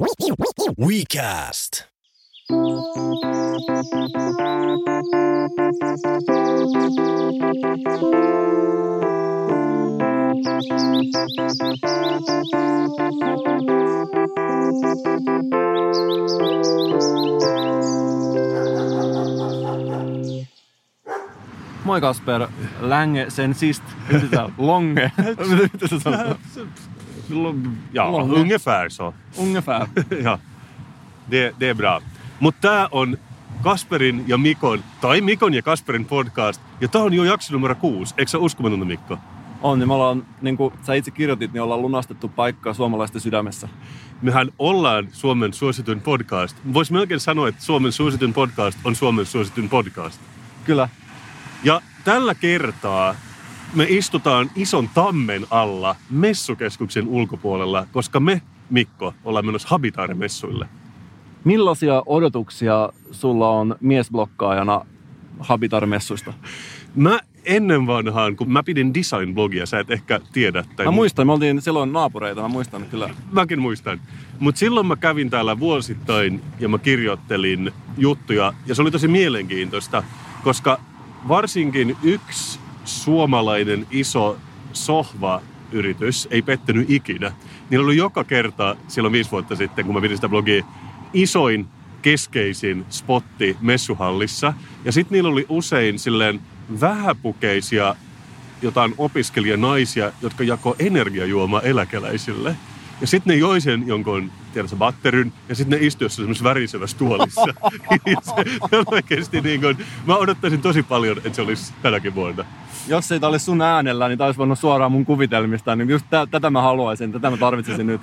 WeCast. Moi Kasper, Lange sen sist, yritetään longe. Mitä sä sanot? Ja, Långa. ungefär så. Ungefär. ja, det, det är bra. Mutta tämä on Kasperin ja Mikon, tai Mikon ja Kasperin podcast, ja tämä on jo jakso numero kuusi. Eikö se uskomatonta, Mikko? On, niin me ollaan, niin kuin sä itse kirjoitit, niin ollaan lunastettu paikkaa suomalaisten sydämessä. Mehän ollaan Suomen suosituin podcast. Voisi melkein sanoa, että Suomen suosituin podcast on Suomen suosituin podcast. Kyllä. Ja tällä kertaa me istutaan ison tammen alla messukeskuksen ulkopuolella, koska me, Mikko, ollaan menossa Habitaare-messuille. Millaisia odotuksia sulla on miesblokkaajana Habitar-messuista? Mä ennen vanhaan, kun mä pidin design-blogia, sä et ehkä tiedä. Tai Mä muistan, me oltiin silloin naapureita, mä muistan kyllä. Mäkin muistan. Mutta silloin mä kävin täällä vuosittain ja mä kirjoittelin juttuja. Ja se oli tosi mielenkiintoista, koska varsinkin yksi suomalainen iso sohva-yritys ei pettänyt ikinä. Niillä oli joka kerta silloin viisi vuotta sitten, kun mä pidin sitä blogia, isoin keskeisin spotti messuhallissa. Ja sitten niillä oli usein silleen vähäpukeisia jotain opiskelijanaisia, jotka jakoi energiajuomaa eläkeläisille. Ja sitten ne joi sen jonkun, tiedätkö, batteryn, ja sitten ne istuivat semmoisessa värisevässä tuolissa. Se, se oikeasti niin kuin, mä odottaisin tosi paljon, että se olisi tänäkin vuonna. Jos ei tää olisi sun äänellä, niin tää olisi voinut suoraan mun kuvitelmista. Niin just tä- tätä mä haluaisin, tätä mä tarvitsisin nyt.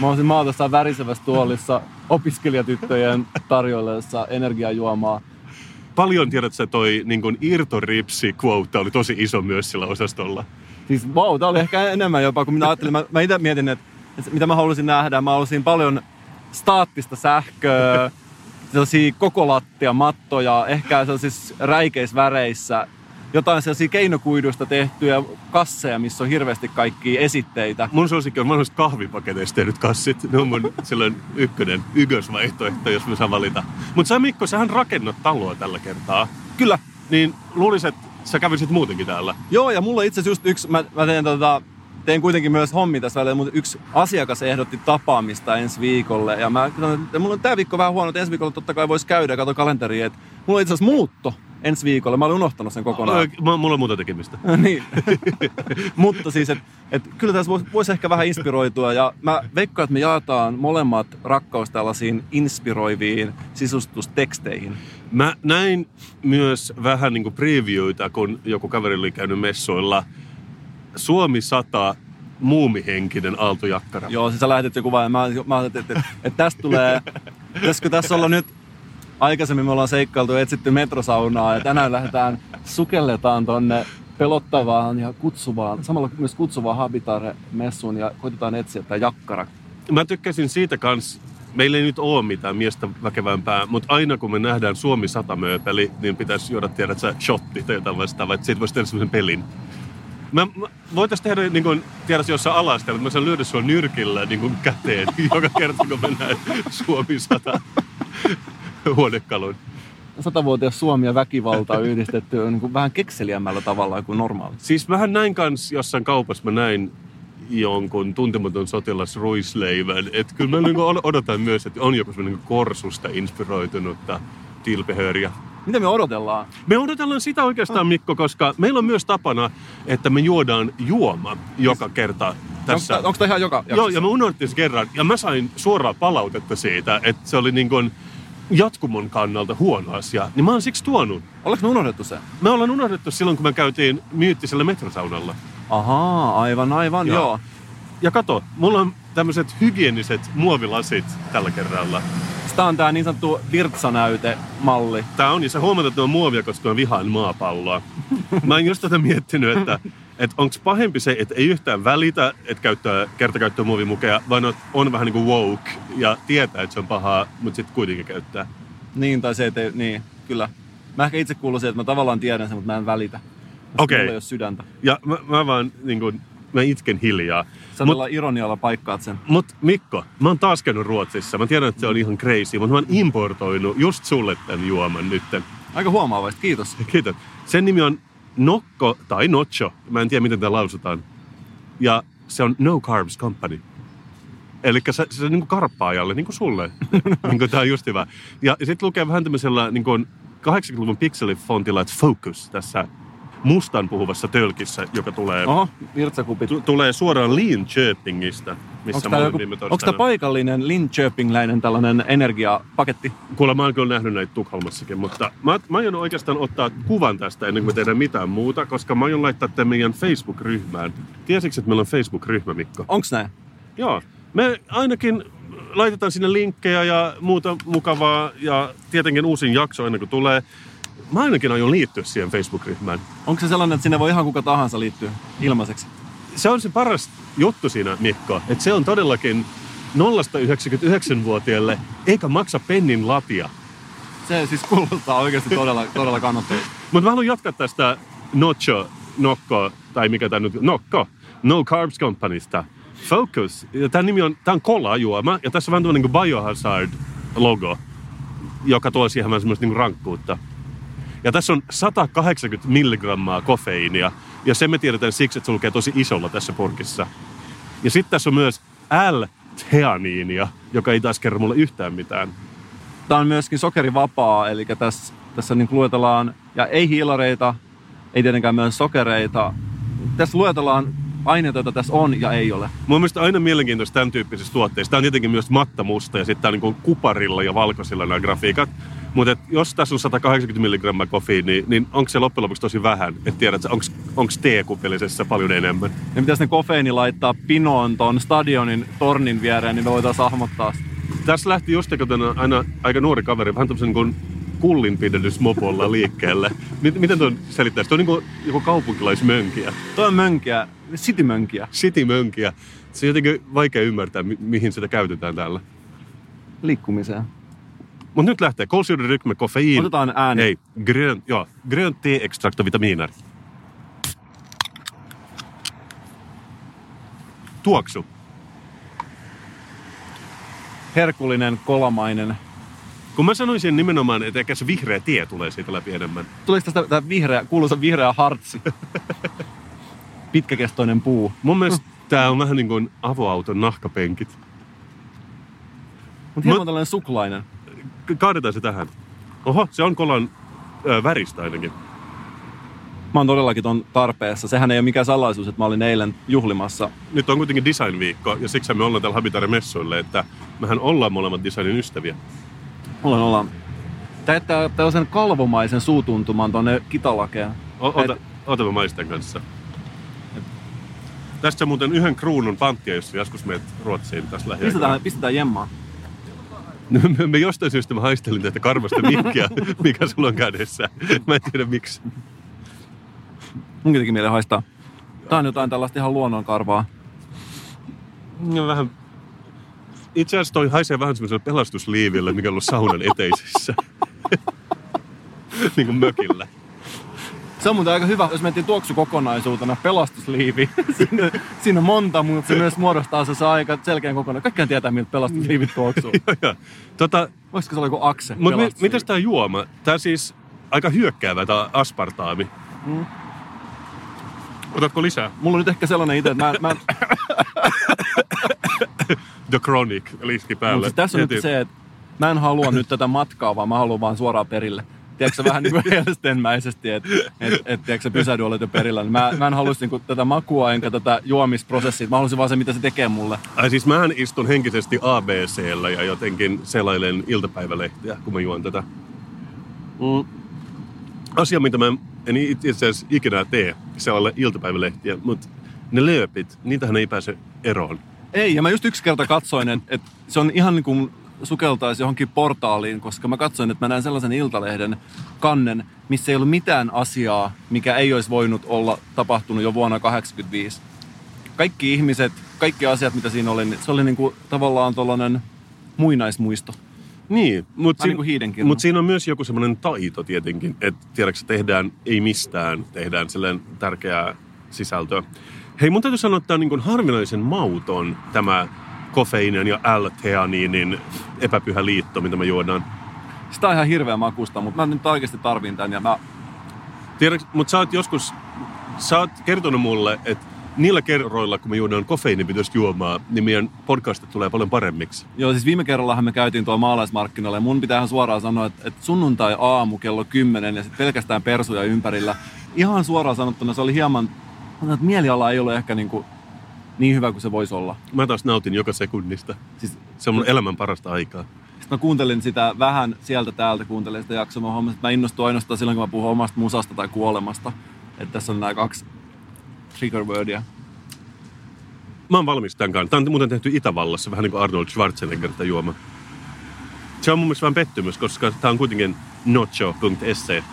Mä olisin oon tuossa värisevässä tuolissa opiskelijatyttöjen tarjoillessa energiajuomaa. Paljon tiedät sä toi niin kuin irtoripsi quote oli tosi iso myös sillä osastolla. Siis wow, tää oli ehkä enemmän jopa kuin minä ajattelin. Mä, mä itse mietin, että, että mitä mä haluaisin nähdä. Mä haluaisin paljon staattista sähköä, sellaisia koko lattia mattoja, ehkä sellaisissa räikeisväreissä, jotain sellaisia keinokuiduista tehtyjä kasseja, missä on hirveästi kaikkia esitteitä. Mun suosikki on vanhoista kahvipaketeista tehdyt kassit. Ne on mun silloin ykkönen, ykkösvaihtoehto, jos mä saan valita. Mutta sä Mikko, sähän rakennat taloa tällä kertaa. Kyllä, Niin luulisin, että sä kävisit muutenkin täällä. Joo, ja mulla itse asiassa just yksi, mä, mä teen, tota, teen kuitenkin myös hommi tässä välillä, mutta yksi asiakas ehdotti tapaamista ensi viikolle. Ja mä mulla on tää viikko vähän huono, että ensi viikolla totta kai voisi käydä, kato kalenteria, että mulla on itse asiassa muutto ensi viikolla. Mä olin unohtanut sen kokonaan. Mä- Mulla on muuta tekemistä. niin. Mutta siis, että et, kyllä tässä voisi vois ehkä vähän inspiroitua. Ja mä veikkaan, että me jaetaan molemmat rakkaus tällaisiin inspiroiviin sisustusteksteihin. Mä näin myös vähän niin kuin previewita, kun joku kaveri oli käynyt messoilla. Suomi 100 muumihenkinen aaltojakkara. Joo, siis sä lähetit joku ja mä, mä ajattelin, että, että, että tästä tulee, pitäisikö tässä olla nyt, aikaisemmin me ollaan seikkailtu ja etsitty metrosaunaa, ja tänään lähdetään, sukelletaan tonne pelottavaan ja kutsuvaan, samalla myös kutsuvaan Habitare-messuun, ja koitetaan etsiä tämä jakkara. Mä tykkäsin siitä kans, meillä ei nyt ole mitään miestä väkevämpää, mutta aina kun me nähdään Suomi 100 mööpeli, niin pitäisi juoda, tiedät sä, shotti tai jotain vastaavaa, että siitä voisi tehdä semmoisen pelin. Mä, mä voitais tehdä niin kuin, tiedät sä, jossain alastelma, että mä saan lyödä sua nyrkillä niin kuin käteen joka kerta, kun mä näen Suomi 100 huonekalun. Satavuotias Suomi ja väkivalta on yhdistetty niin kuin vähän kekseliämmällä tavalla kuin normaali. Siis vähän näin kans jossain kaupassa mä näin jonkun tuntematon sotilas ruisleivän. Että kyllä mä niinku odotan myös, että on joku semmoinen korsusta inspiroitunutta tilpehööriä. Mitä me odotellaan? Me odotellaan sitä oikeastaan, Mikko, koska meillä on myös tapana, että me juodaan juoma joka kerta tässä. Onko tämä ihan joka Joo, jaksossa? ja mä unohdin sen kerran. Ja mä sain suoraa palautetta siitä, että se oli niin kuin jatkumon kannalta huono asia. Niin mä oon siksi tuonut. Ollaanko me unohdettu se? Me ollaan unohdettu silloin, kun me käytiin myyttisellä metrosaunalla. Ahaa, aivan, aivan, Joo. joo. Ja kato, mulla on tämmöiset hygieniset muovilasit tällä kerralla. Tämä on tämä niin sanottu virtsanäytemalli. Tää on, ja sä huomaat, että ne on muovia, koska mä vihaan maapalloa. Mä oon just tätä miettinyt, että, että onko pahempi se, että ei yhtään välitä, että käyttää kertakäyttömuovimukeja, vaan on, on vähän niin kuin woke ja tietää, että se on pahaa, mutta sitten kuitenkin käyttää. Niin, tai se, että ei- niin, kyllä. Mä ehkä itse kuulisin, että mä tavallaan tiedän sen, mutta mä en välitä. Okei. Mulla ei ole sydäntä. Ja mä, mä vaan niin kuin, mä itken hiljaa. Sä Mut- ironialla paikkaat sen. Mut Mikko, mä oon taas käynyt Ruotsissa. Mä tiedän, että se on ihan crazy, mutta mä oon importoinut just sulle tämän juoman nytten. Aika huomaavasti, kiitos. Kiitos. Sen nimi on Nokko tai Nocho. Mä en tiedä, miten tämä lausutaan. Ja se on No Carbs Company. Eli se, se on niin kuin karppaajalle, niin kuin sulle. niin kuin tää on just hyvä. Ja sitten lukee vähän tämmöisellä niin kuin 80-luvun pikselifontilla, että focus tässä mustan puhuvassa tölkissä, joka tulee, Oho, virtsakupit. tu- tulee suoraan Linköpingistä, missä Onko mä tämä, joku, viime onko tämä paikallinen Linköpingläinen tällainen energiapaketti? Kuulemma mä oon kyllä nähnyt näitä Tukholmassakin, mutta mä, mä aion oikeastaan ottaa kuvan tästä ennen kuin me tehdään mitään muuta, koska mä aion laittaa tämän meidän Facebook-ryhmään. Tiesitkö, että meillä on Facebook-ryhmä, Mikko? Onks näin? Joo. Me ainakin laitetaan sinne linkkejä ja muuta mukavaa ja tietenkin uusin jakso aina kun tulee. Mä ainakin aion liittyä siihen Facebook-ryhmään. Onko se sellainen, että sinne voi ihan kuka tahansa liittyä ilmaiseksi? Se on se paras juttu siinä, Mikko, että se on todellakin 0-99-vuotiaille eikä maksa pennin latia. Se siis kuulostaa oikeasti todella, todella kannattavalta. Mutta mä haluan jatkaa tästä Nocho, Nokko, tai mikä tämä nyt, Nokko, No Carbs Companysta. Focus. Tämä nimi on, tämä on kolajuoma, ja tässä on vähän tämmöinen niin Biohazard-logo, joka tuo siihen vähän semmoista niin rankkuutta. Ja tässä on 180 milligrammaa kofeiinia, ja se me tiedetään siksi, että se lukee tosi isolla tässä purkissa. Ja sitten tässä on myös L-theaniinia, joka ei taas kerro mulle yhtään mitään. Tämä on myöskin sokerivapaa, eli tässä, tässä niin luetellaan, ja ei hiilareita, ei tietenkään myös sokereita. Tässä luetellaan aineita, joita tässä on ja ei ole. Mun mielestä aina mielenkiintoista tämän tyyppisissä tuotteissa. Tämä on tietenkin myös mattamusta ja sitten tämä on niin kuparilla ja valkoisilla nämä grafiikat. Mutta jos tässä on 180 milligrammaa kofeiinia, niin, niin onko se loppujen lopuksi tosi vähän? Että tiedät, onko teekupillisessa paljon enemmän? Ja pitäisi ne kofeiini laittaa pinoon ton stadionin tornin viereen, niin me voitaisiin hahmottaa sitä. Tässä lähti just aina aika nuori kaveri, vähän tämmöisen niin kullinpidellysmopolla liikkeelle. Miten, tuon selittäisi? Tuo on niin kuin joku kaupunkilaismönkiä, Toi on mönkiä, citymönkiä, citymönkiä. Se on jotenkin vaikea ymmärtää, mi- mihin sitä käytetään täällä. liikkumiseen. Mutta nyt lähtee. Kolsyreryk med koffein. Otetaan ääni. Ei, grön, ja, grönt te-extrakt och vitaminer. Tuoksu. Herkullinen, kolamainen. Kun mä sanoisin nimenomaan, että ehkä se vihreä tie tulee siitä läpi enemmän. Tuliko tästä tämä vihreä, kuuluisa vihreä hartsi? Pitkäkestoinen puu. Mun mielestä tää on vähän niin kuin avoauton nahkapenkit. Mutta hieman Mut- tällainen suklainen. Kaadetaan se tähän. Oho, se on kolan ö, väristä ainakin. Mä oon todellakin ton tarpeessa. Sehän ei ole mikään salaisuus, että mä olin eilen juhlimassa. Nyt on kuitenkin design-viikko ja siksi me ollaan täällä Habitare-messuille, että mehän ollaan molemmat designin ystäviä. Ollaan, ollaan. Tää jättää tällaisen kalvomaisen suutuntuman tonne kitalakeen. O- ota, ota mä maistan kanssa. Tästä muuten yhden kruunun panttia, jos joskus menet Ruotsiin tässä lähiaikoina. Pistetään, pistetään jemmaa. Me, me jostain syystä mä haistelin tätä karvasta mikkiä, mikä sulla on kädessä. Mä en tiedä miksi. Mun teki mieleen haistaa. Tää on jotain tällaista ihan luonnonkarvaa. Ja vähän... Itse asiassa toi haisee vähän semmoiselle pelastusliiville, mikä on ollut saunan eteisessä. niin kuin mökillä. Se on muuten aika hyvä, jos mentiin tuoksukokonaisuutena, pelastusliivi. siinä, siinä on monta, mutta se myös muodostaa se aika selkeän kokonaan. Kaikkiaan tietää, miltä pelastusliivit tuoksuu. Joo, joo. tota, Voisiko se olla joku akse? Mutta mi- mitäs tää juoma? Tää siis aika hyökkäävä tää aspartaami. Mm. Otatko lisää? Mulla on nyt ehkä sellainen itse, että mä, mä, The Chronic liski päälle. Mutta siis tässä on Mietin- nyt se, että mä en halua nyt tätä matkaa, vaan mä haluan vaan suoraan perille. Tiedätkö vähän niin kuin Helstenmäisesti, että et, et, tiedätkö sä, pysähdy olet jo perillä. Niin mä, mä en haluaisi niin tätä makua enkä tätä juomisprosessia. Mä haluaisin vaan se, mitä se tekee mulle. Ai siis mähän istun henkisesti ABCllä ja jotenkin selailen iltapäivälehtiä, kun mä juon tätä. Mm. Asia, mitä mä en itse asiassa ikinä tee, selaile iltapäivälehtiä, mutta ne lööpit, niitähän ei pääse eroon. Ei, ja mä just yksi kerta katsoin, että, että se on ihan niin kuin sukeltaisi johonkin portaaliin, koska mä katsoin, että mä näin sellaisen iltalehden kannen, missä ei ollut mitään asiaa, mikä ei olisi voinut olla tapahtunut jo vuonna 1985. Kaikki ihmiset, kaikki asiat, mitä siinä oli, niin se oli niin kuin tavallaan tuollainen muinaismuisto. Niin, mutta Vähän niin mut siinä on myös joku semmoinen taito tietenkin, että tiedätkö, tehdään ei mistään, tehdään silleen tärkeää sisältöä. Hei, mun täytyy sanoa, että tämä on niin kuin harvinaisen mauton tämä kofeiinin ja L-teaniinin epäpyhä liitto, mitä me juodaan. Sitä on ihan hirveä makusta, mutta mä nyt oikeasti tarvin tän ja mä Tiedätkö, mutta sä oot joskus, sä oot kertonut mulle, että niillä kerroilla, kun me juodaan kofeiinipitoista juomaa, niin meidän podcastit tulee paljon paremmiksi. Joo, siis viime kerrallahan me käytiin tuolla maalaismarkkinoilla ja mun pitää ihan suoraan sanoa, että, että sunnuntai-aamu kello 10 ja sitten pelkästään persuja ympärillä. Ihan suoraan sanottuna se oli hieman, että mieliala ei ole ehkä niin, kuin niin hyvä kuin se voisi olla. Mä taas nautin joka sekunnista. Siis Se on mun elämän parasta aikaa. Sitten mä kuuntelin sitä vähän sieltä täältä, kuuntelin sitä jaksoa. Mä huomasin, että mä innostuin ainoastaan silloin, kun mä puhun omasta musasta tai kuolemasta. Että tässä on nämä kaksi trigger wordia. Mä oon valmis tämän kanssa. Tämä on muuten tehty Itävallassa, vähän niin kuin Arnold Schwarzenegger tämä juoma. Se on mun mielestä vähän pettymys, koska tämä on kuitenkin nocho.se.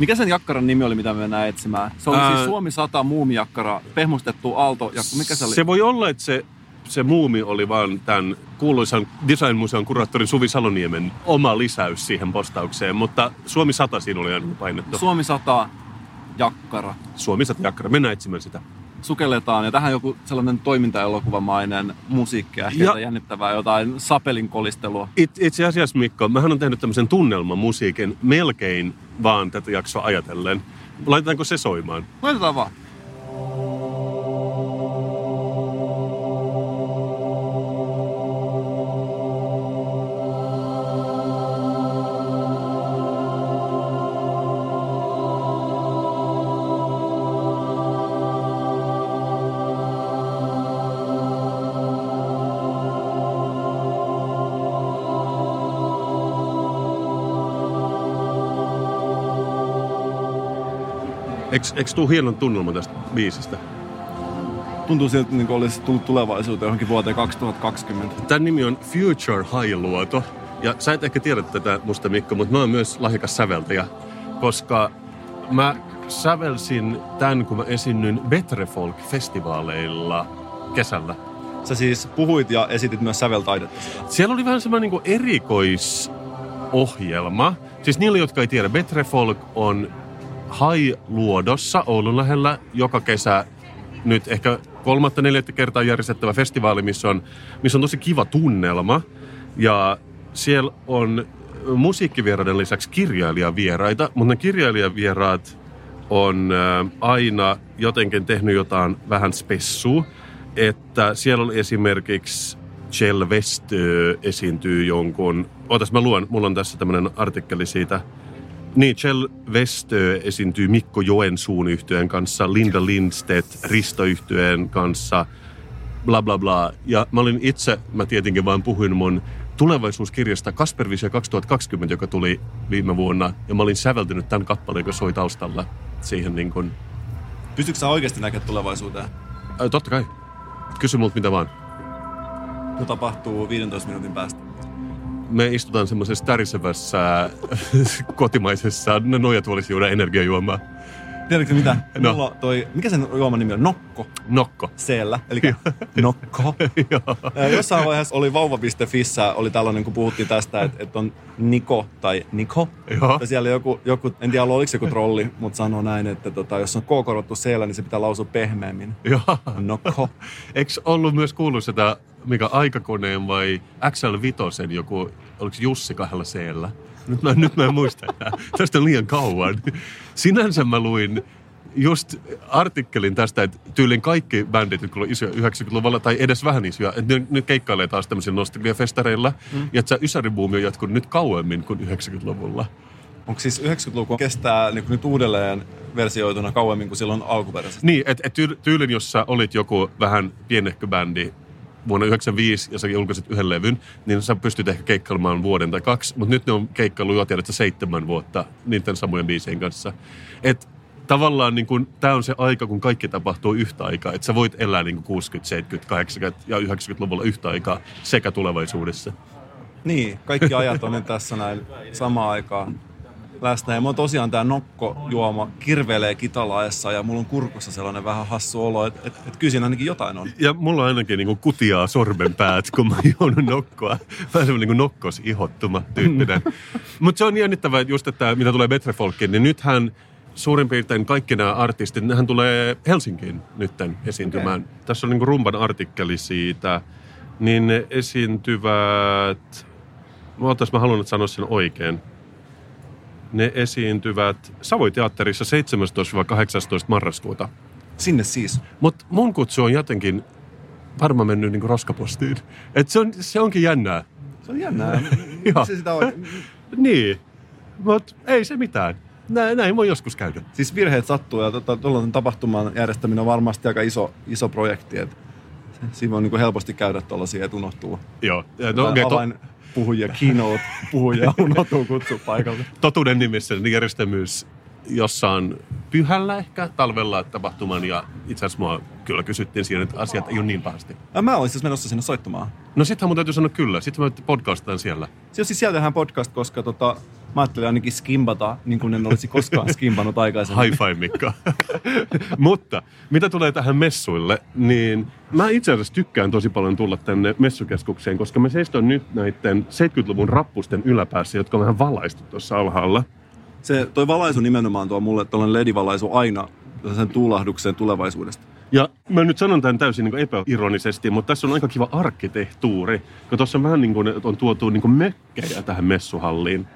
Mikä sen jakkaran nimi oli, mitä me mennään etsimään? Se oli Ää- siis Suomi 100 muumijakkara, pehmustettu aalto. Ja mikä se oli? Se voi olla, että se, se muumi oli vaan tämän kuuluisan designmuseon kuraattorin Suvi Saloniemen oma lisäys siihen postaukseen, mutta Suomi 100 siinä oli aina painettu. Suomi 100 jakkara. Suomi 100 jakkara. Mennään etsimään sitä. Sukelletaan ja tähän joku sellainen toimintaelokuvamainen musiikki ja Ja- jännittävää, jotain sapelin kolistelua. It, itse asiassa Mikko, mähän on tehnyt tämmöisen tunnelmamusiikin melkein vaan tätä jaksoa ajatellen. Laitetaanko se soimaan? Laitetaan vaan. Eikö, tuu hienon tunnelma tästä biisistä? Tuntuu siltä, niin kuin olisi tullut tulevaisuuteen johonkin vuoteen 2020. Tämän nimi on Future Hailuoto. Ja sä et ehkä tiedä tätä musta Mikko, mutta mä oon myös lahjakas säveltäjä. Koska mä sävelsin tämän, kun mä esiinnyin Betre Folk-festivaaleilla kesällä. Sä siis puhuit ja esitit myös säveltaidetta siellä. Siellä oli vähän semmoinen niin erikoisohjelma. Siis niille, jotka ei tiedä, Betre Folk on Hailuodossa Oulun lähellä joka kesä nyt ehkä kolmatta, neljättä kertaa järjestettävä festivaali, missä on, missä on tosi kiva tunnelma. Ja siellä on musiikkivieraiden lisäksi kirjailijavieraita, mutta ne kirjailijavieraat on äh, aina jotenkin tehnyt jotain vähän spessua. Että siellä oli esimerkiksi Kjell Westö esiintyy jonkun... Ootas mä luen, mulla on tässä tämmöinen artikkeli siitä. Niin, Kjell Westö esiintyy Mikko Joensuun yhtyeen kanssa, Linda Lindstedt Risto yhtyeen kanssa, bla bla bla. Ja mä olin itse, mä tietenkin vaan puhuin mun tulevaisuuskirjasta Kasper Visio 2020, joka tuli viime vuonna. Ja mä olin säveltynyt tämän kappaleen, joka soi taustalla siihen niin kuin... Pystytkö sä oikeasti näkemään tulevaisuuteen? Ää, totta kai. Kysy multa mitä vaan. No tapahtuu 15 minuutin päästä. Me istutaan semmoisessa tärisevässä kotimaisessa nojatuolissa juoda energiajuomaa. Tiedätkö mitä? No. Mulla toi, mikä sen juoman nimi on? Nokko. Nokko. Siellä. Eli nokko. Jossain vaiheessa oli vauva.fissä, oli tällainen, kun puhuttiin tästä, että, että on Niko tai Niko. Joo. Ja siellä joku, joku, en tiedä oliko se joku trolli, mutta sanoi näin, että tota, jos on K korvattu siellä, niin se pitää lausua pehmeämmin. Joo. Nokko. Eikö ollut myös kuullut sitä, mikä aikakoneen vai XL Vitosen joku, oliko Jussi kahdella c Nyt mä, nyt mä en muista enää. Tästä on liian kauan. Sinänsä mä luin just artikkelin tästä, että tyylin kaikki bändit, jotka on isoja 90-luvulla tai edes vähän isoja, että ne, ne keikkailee taas tämmöisillä nostalgiafestareilla. Mm. Ja että se ysäribuumi on jatkunut nyt kauemmin kuin 90-luvulla. Onko siis 90-luku kestää niin nyt uudelleen versioituna kauemmin kuin silloin alkuperäisesti? Niin, että et tyy- tyylin, jos sä olit joku vähän pienehkö bändi vuonna 95 ja sä julkaisit yhden levyn, niin sä pystyt ehkä keikkailemaan vuoden tai kaksi, mutta nyt ne on keikkailu jo tiedät, sä seitsemän vuotta niiden samojen biisien kanssa. Et tavallaan niin kun, tää on se aika, kun kaikki tapahtuu yhtä aikaa. Että sä voit elää niin 60, 70, 80 ja 90-luvulla yhtä aikaa sekä tulevaisuudessa. Niin, kaikki ajat on tässä näin samaan aikaan läsnä. Ja on tosiaan tää nokkojuoma kirvelee kitalaessa ja mulla on kurkussa sellainen vähän hassu olo, että et, et kyllä siinä ainakin jotain on. Ja mulla on ainakin niin kutiaa sormenpäät, kun mä juon nokkoa. Vähän semmoinen niin nokkos ihottuma tyyppinen. Mutta se on jännittävää, että just että mitä tulee Betrefolkkiin, niin nythän suurin piirtein kaikki nämä artistit, nehän tulee Helsinkiin nytten esiintymään. Okay. Tässä on niin rumban artikkeli siitä, niin ne esiintyvät, ootas mä haluan sanoa sen oikein. Ne esiintyvät Savoiteatterissa 17-18 marraskuuta. Sinne siis. Mutta mun kutsu on jotenkin varmaan mennyt niin roskapostiin. Et se, on, se onkin jännää. Se on jännää. Se sitä on. Niin, mutta ei se mitään. Näin, näin voi joskus käydä. Siis virheet sattuu ja tota, tuollaisen tapahtuman järjestäminen on varmasti aika iso, iso projekti. Et siinä voi niin kuin helposti käydä tuollaisia, että unohtuu. Joo. No, okay, to, avain puhujia, keynote puhujia unohtuu kutsua paikalle. totuuden nimissä niin järjestämyys jossain pyhällä ehkä talvella tapahtuman ja itse asiassa mua kyllä kysyttiin siinä, että asiat ei ole niin pahasti. Ja mä olin siis menossa sinne soittamaan. No sittenhän mun täytyy sanoa kyllä. Sitten mä podcastaan siellä. On siis sieltä tehdään podcast, koska tota, mä ajattelin ainakin skimbata, niin kuin en olisi koskaan skimbannut aikaisemmin. High five, Mikko. Mutta mitä tulee tähän messuille, niin mä itse asiassa tykkään tosi paljon tulla tänne messukeskukseen, koska mä seistön nyt näiden 70-luvun rappusten yläpäässä, jotka on vähän valaistu tuossa alhaalla. Se, toi valaisu nimenomaan tuo mulle tuollainen ledivalaisu aina sen tuulahduksen tulevaisuudesta. Ja mä nyt sanon tämän täysin niin epäironisesti, mutta tässä on aika kiva arkkitehtuuri. Ja tuossa on vähän niin kuin, on tuotu niin kuin mökkejä tähän messuhalliin.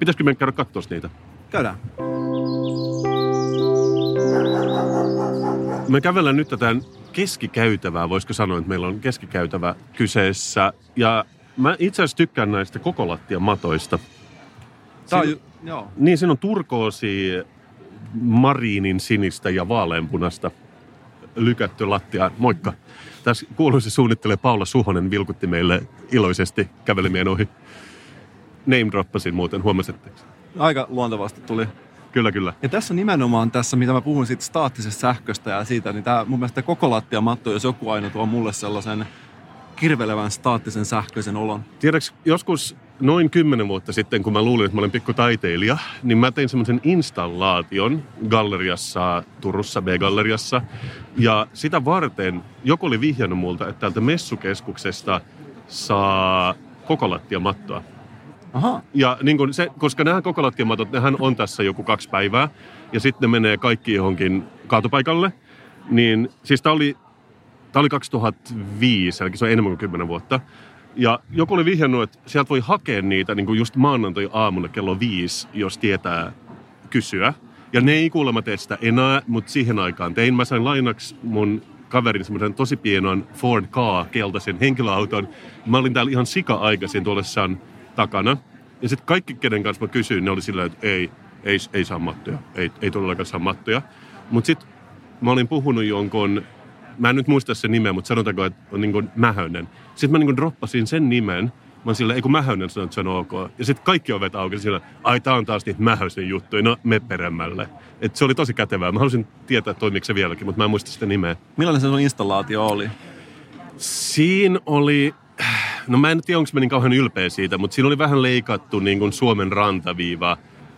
Pitäisikö meidän käydä katsoa niitä? Käydään. Me kävellään nyt tätä keskikäytävää, voisiko sanoa, että meillä on keskikäytävä kyseessä. Ja mä itse asiassa tykkään näistä koko lattian matoista. Tää on, ju- joo. Niin, siinä on turkoosi, mariinin sinistä ja vaaleanpunasta lykätty lattia. Moikka. Tässä kuuluisi suunnittelee Paula Suhonen vilkutti meille iloisesti kävelemien ohi. Name droppasin muuten, huomasitte? Aika luontevasti tuli. Kyllä, kyllä. Ja tässä nimenomaan tässä, mitä mä puhun siitä staattisesta sähköstä ja siitä, niin tämä mun mielestä koko lattiamatto, jos joku aina tuo mulle sellaisen kirvelevän staattisen sähköisen olon. Tiedätkö, joskus noin kymmenen vuotta sitten, kun mä luulin, että mä olen pikku taiteilija, niin mä tein semmoisen installaation galleriassa, Turussa, B-galleriassa. Ja sitä varten joku oli vihjannut multa, että täältä messukeskuksesta saa koko lattiamattoa. Aha. Ja niin kun se, koska nämä koko lattiamatot, nehän on tässä joku kaksi päivää, ja sitten ne menee kaikki johonkin kaatopaikalle. Niin siis tämä oli, tää oli 2005, eli se on enemmän kuin 10 vuotta. Ja joku oli vihjannut, että sieltä voi hakea niitä niin just maanantai-aamuna kello viisi, jos tietää kysyä. Ja ne ei kuulemma tee sitä enää, mutta siihen aikaan tein. Mä sain lainaksi mun kaverin semmoisen tosi pienon Ford K keltaisen henkilöauton. Mä olin täällä ihan sika-aikaisin tuollessaan takana. Ja sitten kaikki, kenen kanssa mä kysyin, ne oli sillä että ei, ei, ei saa mattoja. Ei, ei todellakaan saa mattoja. Mutta sitten mä olin puhunut jonkun, mä en nyt muista sen nimeä, mutta sanotaanko, että on niin kuin Mähönen. Sitten mä niin kuin droppasin sen nimen. Mä oon sillä, ei kun Mähönen sanoi, että se on ok. Ja sitten kaikki ovet auki sillä, ai tää on taas niitä Mähösen juttuja, no me peremmälle. Et se oli tosi kätevää. Mä halusin tietää, toimiko se vieläkin, mutta mä en muista sitä nimeä. Millainen se sun installaatio oli? Siinä oli, no mä en tiedä, onko mä niin kauhean ylpeä siitä, mutta siinä oli vähän leikattu niin kuin Suomen rantaviiva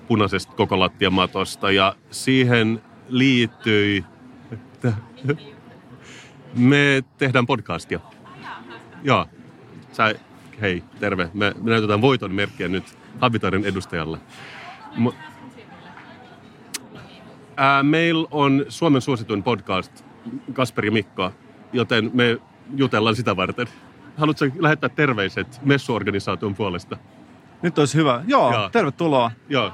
punaisesta koko lattiamatosta ja siihen liittyi, me tehdään podcastia. Joo, sä, hei, terve. Me, me näytetään voiton merkkiä nyt Habitarin edustajalle. Mu- Ää, meillä on Suomen suosituin podcast, Kasperi Mikko, joten me jutellaan sitä varten. Haluatko lähettää terveiset messuorganisaation puolesta? Nyt olisi hyvä. Joo, Joo. tervetuloa. Joo.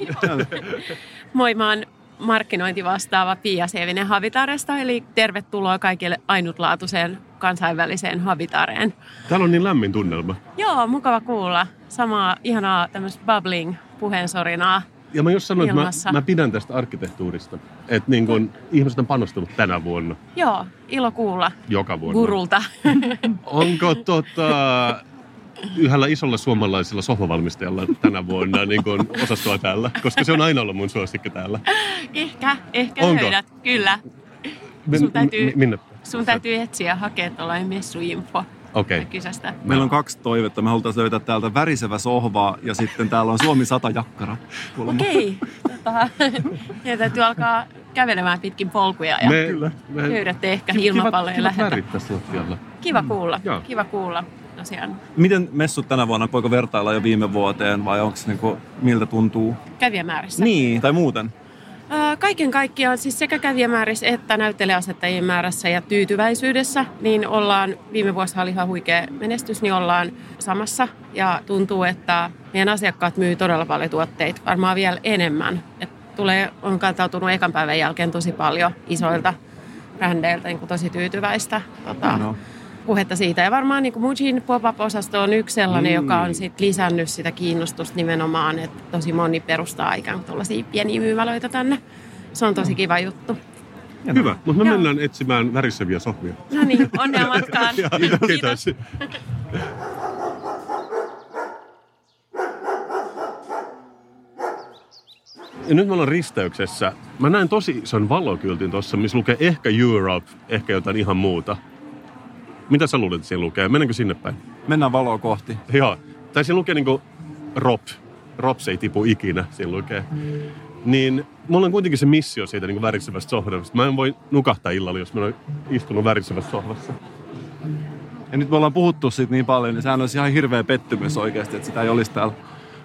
Moi, mä oon markkinointivastaava Pia Seevinen Havitaresta, eli tervetuloa kaikille ainutlaatuiseen kansainväliseen Havitareen. Täällä on niin lämmin tunnelma. Joo, mukava kuulla. Samaa ihanaa tämmöistä bubbling puheensorinaa. Ja mä just sanoin, että Ilmassa. mä, mä pidän tästä arkkitehtuurista. Että niin kun ihmiset on panostanut tänä vuonna, Joo, ilo kuulla joka vuonna. gurulta. Onko tota, yhdellä isolla suomalaisella sohvavalmistajalla tänä vuonna niin kun osastoa täällä? Koska se on aina ollut mun suosikki täällä. ehkä, ehkä Onko? löydät, kyllä. Min- Sun täytyy- mi- minne? Sun täytyy etsiä ja hakea tuollainen messuinfo Okei. Okay. Meillä on kaksi toivetta. Me halutaan löytää täältä värisevä sohva ja sitten täällä on Suomi 100 jakkara. Okei, tota, meidän täytyy alkaa kävelemään pitkin polkuja ja Me, me, löydätte ehkä kivat- ilmapalloja lattialla. Kiva kuulla, Joo. kiva kuulla. tosiaan Miten messut tänä vuonna, voiko vertailla jo viime vuoteen vai onko se niinku, miltä tuntuu? kävijämäärissä. Niin, tai muuten. Kaiken kaikkiaan siis sekä kävijämäärissä että näyttelijäasettajien määrässä ja tyytyväisyydessä, niin ollaan, viime vuosi oli ihan huikea menestys, niin ollaan samassa. Ja tuntuu, että meidän asiakkaat myy todella paljon tuotteita, varmaan vielä enemmän. Et tulee, on kantautunut ekan päivän jälkeen tosi paljon isoilta brändeiltä niin tosi tyytyväistä tota, No. Puhetta siitä. Ja varmaan niin Mujin pop-up-osasto on yksi sellainen, Mm. mm. joka on sit lisännyt sitä kiinnostusta nimenomaan, että tosi moni perustaa ikään kuin tuollaisia pieniä myymälöitä tänne. Se on tosi kiva juttu. Hyvä, mutta me Joo. mennään etsimään väriseviä sohvia. No niin, onnea matkaan. Kiitos. Ja nyt me ollaan risteyksessä. Mä näen tosi ison valokyltin tuossa, missä lukee ehkä Europe, ehkä jotain ihan muuta. Mitä sä luulet, että siinä lukee? Mennäänkö sinne päin? Mennään valoa kohti. Joo. Tai siinä lukee niinku ROP. ROPS ei tipu ikinä, siinä lukee. Niin mulla on kuitenkin se missio siitä niinku värisevästä sohvasta. Mä en voi nukahtaa illalla, jos mä oon istunut värisevässä sohvassa. Ja nyt me ollaan puhuttu siitä niin paljon, niin sehän olisi ihan hirveä pettymys oikeasti, että sitä ei olisi täällä.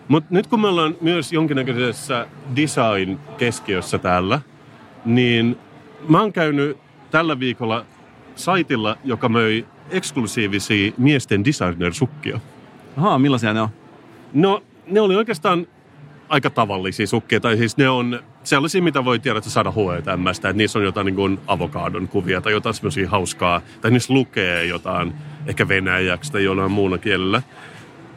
Mutta nyt kun me ollaan myös jonkinnäköisessä design-keskiössä täällä, niin mä oon käynyt tällä viikolla saitilla, joka möi eksklusiivisia miesten designer-sukkia. Ahaa, millaisia ne on? No, ne oli oikeastaan aika tavallisia sukkia, tai siis ne on sellaisia, mitä voi tiedä, että saada H&Mstä, että niissä on jotain niin kuin avokadon kuvia tai jotain semmoisia hauskaa, tai niissä lukee jotain ehkä venäjäksi tai jollain muuna kielellä.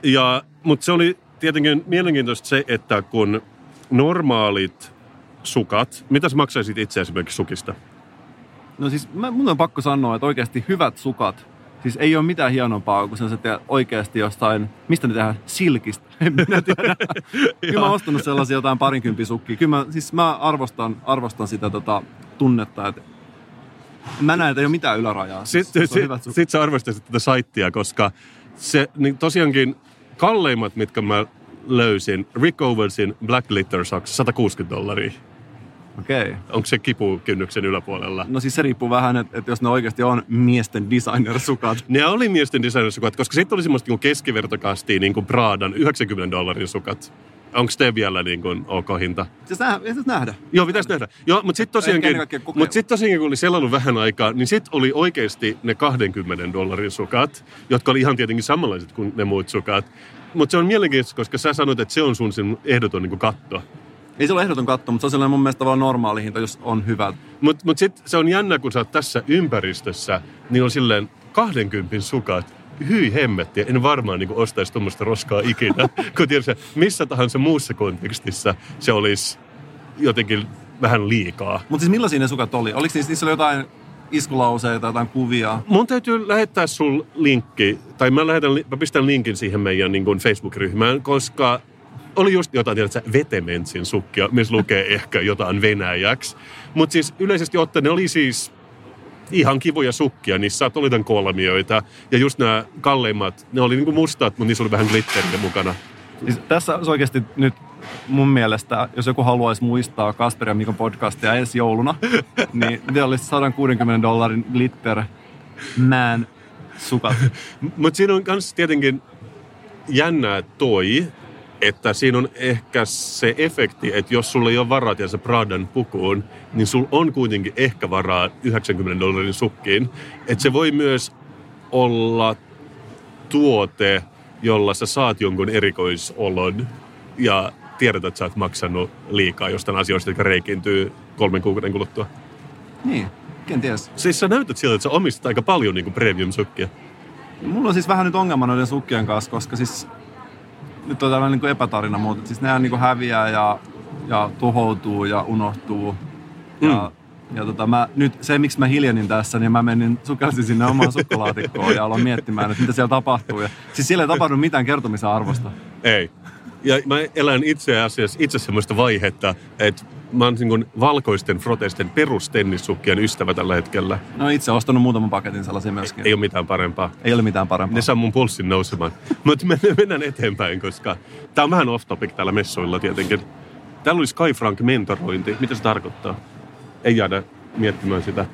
Ja, mutta se oli tietenkin mielenkiintoista se, että kun normaalit sukat, mitä sä maksaisit itse esimerkiksi sukista? No siis mä, mun on pakko sanoa, että oikeasti hyvät sukat, siis ei ole mitään hienompaa kuin sellaiset että oikeasti jostain, mistä ne tehdään, silkistä, en minä tiedä. Kyllä mä oon ostanut sellaisia jotain parinkympin sukkia. Kyllä mä, siis mä arvostan, arvostan sitä tota, tunnetta, että mä näen, että ei ole mitään ylärajaa. Siis, Sitten se sit, hyvät sukkat. sit sä arvostaisit tätä saittia, koska se niin tosiaankin kalleimmat, mitkä mä löysin, Rick Owensin Black Glitter Socks, 160 dollaria. Okei. Okay. Onko se kipukynnyksen yläpuolella? No siis se riippuu vähän, että, että jos ne oikeasti on miesten designer-sukat. Ne oli miesten designersukat, koska sitten oli semmoista niin keskivertokastia, niin kuin Pradan 90 dollarin sukat. Onko te vielä niin kuin ok hinta? Siis nä, ei siis nähdä. Joo, pitäisi nähdä. Joo, mutta sitten tosiaankin, mut sit tosiaankin, kun oli selannut vähän aikaa, niin sitten oli oikeasti ne 20 dollarin sukat, jotka oli ihan tietenkin samanlaiset kuin ne muut sukat. Mutta se on mielenkiintoista, koska sä sanoit, että se on sun ehdoton niin katto. Ei se ole ehdoton katto, mutta se on sellainen mun mielestä tavallaan normaali hinta, jos on hyvä. Mutta mut sitten se on jännä, kun sä oot tässä ympäristössä, niin on silleen 20 sukat. Hyi hemmetti, en varmaan niin ostaisi tuommoista roskaa ikinä. kun tiedätkö, missä tahansa muussa kontekstissa se olisi jotenkin vähän liikaa. Mutta siis millaisia ne sukat oli? Oliko niissä, niissä oli jotain iskulauseita, jotain kuvia? Mun täytyy lähettää sul linkki, tai mä, lähetän, mä pistän linkin siihen meidän niin kuin Facebook-ryhmään, koska oli just jotain, tiedätkö, Vetementsin sukkia, missä lukee ehkä jotain venäjäksi. Mutta siis yleisesti ottaen ne oli siis ihan kivoja sukkia, niissä oli jotain kolmioita. Ja just nämä kalleimmat, ne oli niinku mustat, mutta niissä oli vähän glitteriä mukana. Siis tässä olisi oikeasti nyt mun mielestä, jos joku haluaisi muistaa Kasper ja Mikon podcastia ensi jouluna, niin ne olisi 160 dollarin glitter man sukat. Mutta siinä on myös tietenkin jännää toi, että siinä on ehkä se efekti, että jos sulla ei ole varaa se Pradan pukuun, niin sulla on kuitenkin ehkä varaa 90 dollarin sukkiin. Että se voi myös olla tuote, jolla sä saat jonkun erikoisolon ja tiedät, että sä oot maksanut liikaa jostain asioista, jotka reikiintyy kolmen kuukauden kuluttua. Niin, kenties. Siis sä näytät siltä, että sä omistat aika paljon niin premium-sukkia. Mulla on siis vähän nyt ongelma noiden sukkien kanssa, koska siis nyt on tällainen niin epätarina, mutta siis nehän niin häviää ja, ja tuhoutuu ja unohtuu. Ja, ja tota, mä, nyt se, miksi mä hiljenin tässä, niin mä menin, sukelsin sinne omaan sukkalaatikkoon ja aloin miettimään, että mitä siellä tapahtuu. Ja, siis siellä ei tapahdu mitään kertomisen arvosta. Ei. Ja mä elän itse asiassa itse semmoista vaihetta, että mä oon niin kuin valkoisten froteisten perustennissukkien ystävä tällä hetkellä. No itse ostanut muutaman paketin sellaisia myöskin. Ei ole mitään parempaa. ei ole mitään parempaa. Ne saa mun pulssin nousemaan. Mutta mennään, mennään eteenpäin, koska tää on vähän off topic täällä messuilla tietenkin. Täällä oli Sky Frank mentorointi. Mitä se tarkoittaa? Ei jäädä miettimään sitä.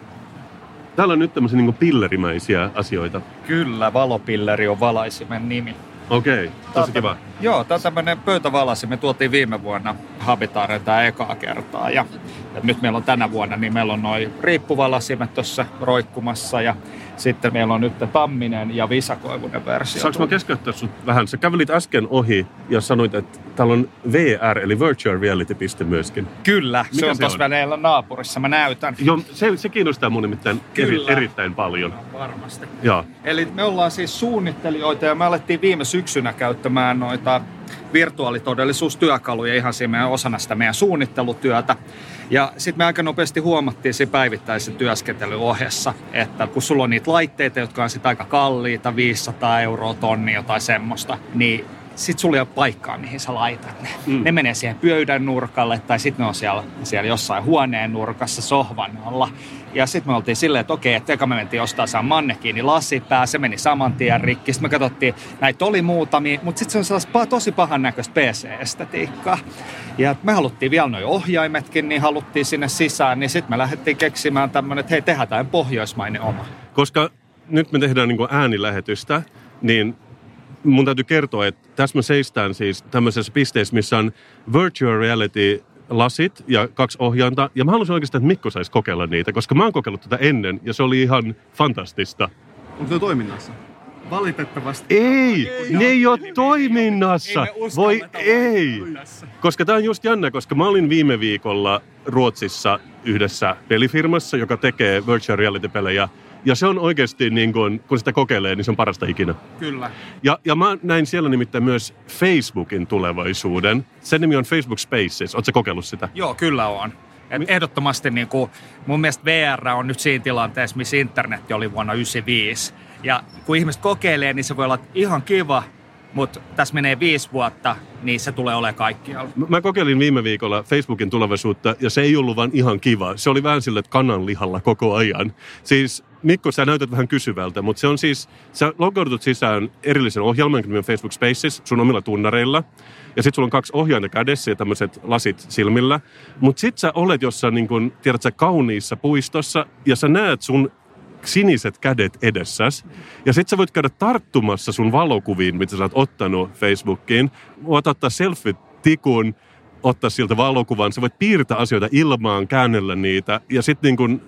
Täällä on nyt tämmöisiä niin pillerimäisiä asioita. Kyllä, valopilleri on valaisimen nimi. Okei, okay, tosi kiva. Joo, tämä on tämmöinen pöytävalasi. Me tuotiin viime vuonna Habitaareen tämä ekaa kertaa. Ja, ja, nyt meillä on tänä vuonna, niin meillä on noin riippuvalasimet tuossa roikkumassa. Ja sitten meillä on nyt Tamminen ja Visakoivunen versio. Saanko mä keskeyttää sut vähän? Sä kävelit äsken ohi ja sanoit, että täällä on VR eli Virtual Reality piste myöskin. Kyllä, Mikä se on tuossa on? väleillä naapurissa. Mä näytän. Joo, se, se kiinnostaa mun nimittäin eri, erittäin paljon. Varmasti. Joo. Eli me ollaan siis suunnittelijoita ja me alettiin viime syksynä käyttämään noita virtuaalitodellisuustyökaluja ihan siinä meidän osana sitä meidän suunnittelutyötä. Ja sitten me aika nopeasti huomattiin siinä päivittäisen työskentelyn ohessa, että kun sulla on niitä laitteita, jotka on sitten aika kalliita, 500 euroa, tonni jotain semmoista, niin sit sulla ei ole paikkaa, mihin sä laitat ne. Mm. Ne menee siihen pöydän nurkalle tai sitten ne on siellä, siellä jossain huoneen nurkassa sohvan alla. Ja sitten me oltiin silleen, että okei, että eka me mentiin ostaa saa mannekiini lasipää, se meni saman tien rikki. Sitten me katsottiin, näitä oli muutamia, mutta sitten se on sellaista tosi pahan näköistä PC-estetiikkaa. Ja me haluttiin vielä noin ohjaimetkin, niin haluttiin sinne sisään, niin sitten me lähdettiin keksimään tämmöinen, että hei, tehdään pohjoismainen oma. Koska nyt me tehdään niin äänilähetystä, niin mun täytyy kertoa, että tässä me seistään siis tämmöisessä pisteessä, missä on virtual reality lasit ja kaksi ohjainta. Ja mä haluaisin oikeastaan, että Mikko saisi kokeilla niitä, koska mä oon kokeillut tätä ennen ja se oli ihan fantastista. Onko se toiminnassa? Valitettavasti. Ei, ne ei ole toiminnassa. Ei Voi ei. tässä. Koska tämä on just jännä, koska mä olin viime viikolla Ruotsissa yhdessä pelifirmassa, joka tekee virtual reality-pelejä. Ja se on oikeasti, niin kun, kun sitä kokeilee, niin se on parasta ikinä. Kyllä. Ja, ja mä näin siellä nimittäin myös Facebookin tulevaisuuden. Sen nimi on Facebook Spaces. Oletko kokeillut sitä? Joo, kyllä on. Et ehdottomasti niin kuin, mun mielestä VR on nyt siinä tilanteessa, missä internet oli vuonna 1995. Ja kun ihmiset kokeilee, niin se voi olla ihan kiva, mutta tässä menee viisi vuotta, niin se tulee olemaan kaikkialla. Mä- kokeilin viime viikolla Facebookin tulevaisuutta ja se ei ollut vaan ihan kiva. Se oli vähän sille, kananlihalla koko ajan. Siis Mikko, sä näytät vähän kysyvältä, mutta se on siis, sä logoudut sisään erillisen ohjelman, on Facebook Spaces, sun omilla tunnareilla. Ja sitten sulla on kaksi ohjainta kädessä ja tämmöiset lasit silmillä. Mutta sit sä olet jossain, niin kun, tiedät sä, kauniissa puistossa ja sä näet sun siniset kädet edessäs. Ja sit sä voit käydä tarttumassa sun valokuviin, mitä sä oot ottanut Facebookiin. Voit ottaa selfie-tikun, ottaa siltä valokuvan. Sä voit piirtää asioita ilmaan, käännellä niitä. Ja sitten niin kun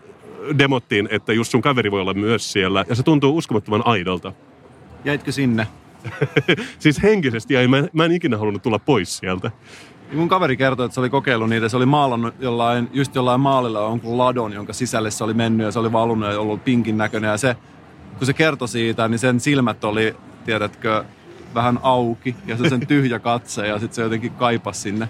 demottiin, että just sun kaveri voi olla myös siellä. Ja se tuntuu uskomattoman aidolta. Jäitkö sinne? Siis henkisesti ja mä, mä en ikinä halunnut tulla pois sieltä. Mun kaveri kertoi, että se oli kokeillut niitä. Se oli maalannut jollain, just jollain maalilla jonkun ladon, jonka sisälle se oli mennyt ja se oli valunut ja ollut pinkin näköinen. Ja se, kun se kertoi siitä, niin sen silmät oli, tiedätkö, vähän auki ja se sen tyhjä katse ja sitten se jotenkin kaipasi sinne.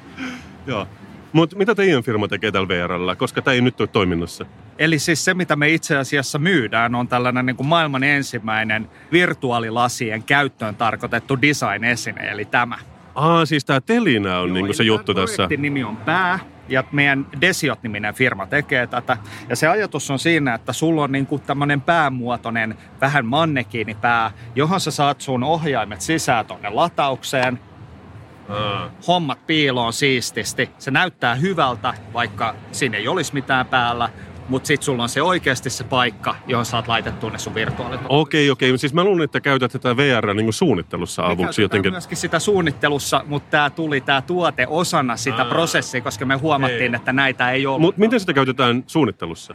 Joo. Mutta mitä teidän firma tekee tällä VRllä, koska tämä ei nyt ole toiminnassa? Eli siis se, mitä me itse asiassa myydään, on tällainen niin kuin maailman ensimmäinen virtuaalilasien käyttöön tarkoitettu design-esine, eli tämä. Aa, siis tämä Telinä on niinku se eli juttu tässä. nimi on Pää, ja meidän Desiot-niminen firma tekee tätä. Ja se ajatus on siinä, että sulla on niinku tämmöinen päämuotoinen, vähän mannekiinipää, johon sä saat sun ohjaimet sisään tonne lataukseen, Aa. hommat piiloon siististi. Se näyttää hyvältä, vaikka siinä ei olisi mitään päällä, mutta sitten sulla on se oikeasti se paikka, johon saat laitettua ne sun virtuaalit. Okei, okei. Siis mä luulen, että käytät tätä VR niin suunnittelussa Me avuksi jotenkin. myöskin sitä suunnittelussa, mutta tämä tuli tämä tuote osana sitä Aa. prosessia, koska me huomattiin, Ei. että näitä ei ollut. Mutta miten sitä käytetään suunnittelussa?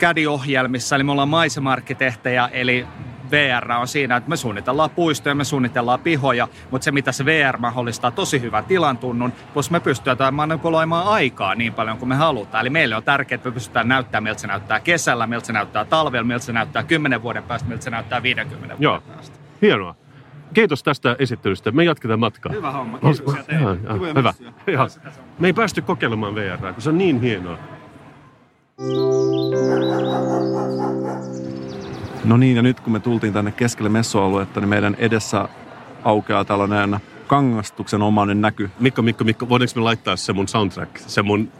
CAD-ohjelmissa, eli me ollaan maisemarkkitehtejä, eli VR on siinä, että me suunnitellaan puistoja, me suunnitellaan pihoja, mutta se mitä se VR mahdollistaa tosi hyvän tilan tunnun, plus me pystytään manipuloimaan aikaa niin paljon kuin me halutaan. Eli meille on tärkeää, että me pystytään näyttämään, miltä se näyttää kesällä, miltä se näyttää talvella, miltä se näyttää 10 vuoden päästä, miltä se näyttää 50 vuoden Joo. päästä. Hienoa. Kiitos tästä esittelystä. Me jatketaan matkaa. Hyvä homma, kiitoksia teille. Joo, Kivoja Hyvä. messuja. Joo. Me ei päästy kokeilemaan VR, kun se on niin hienoa. No niin, ja nyt kun me tultiin tänne keskelle messualuetta, niin meidän edessä aukeaa tällainen kangastuksen omainen näky. Mikko, Mikko, Mikko, voidaanko me laittaa se mun soundtrack, se mun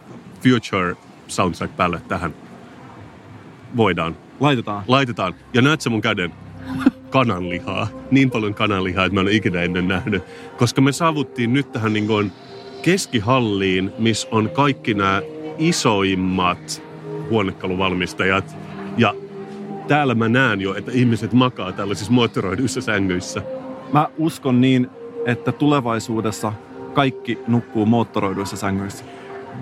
future soundtrack päälle tähän? Voidaan. Laitetaan. Laitetaan. Ja näet sä mun käden? Kananlihaa. Niin paljon kananlihaa, että mä en ole ikinä ennen nähnyt. Koska me saavuttiin nyt tähän niin kuin keskihalliin, missä on kaikki nämä isoimmat huonekaluvalmistajat. Ja täällä mä näen jo, että ihmiset makaa tällaisissa moottoroiduissa sängyissä. Mä uskon niin, että tulevaisuudessa kaikki nukkuu moottoroiduissa sängyissä.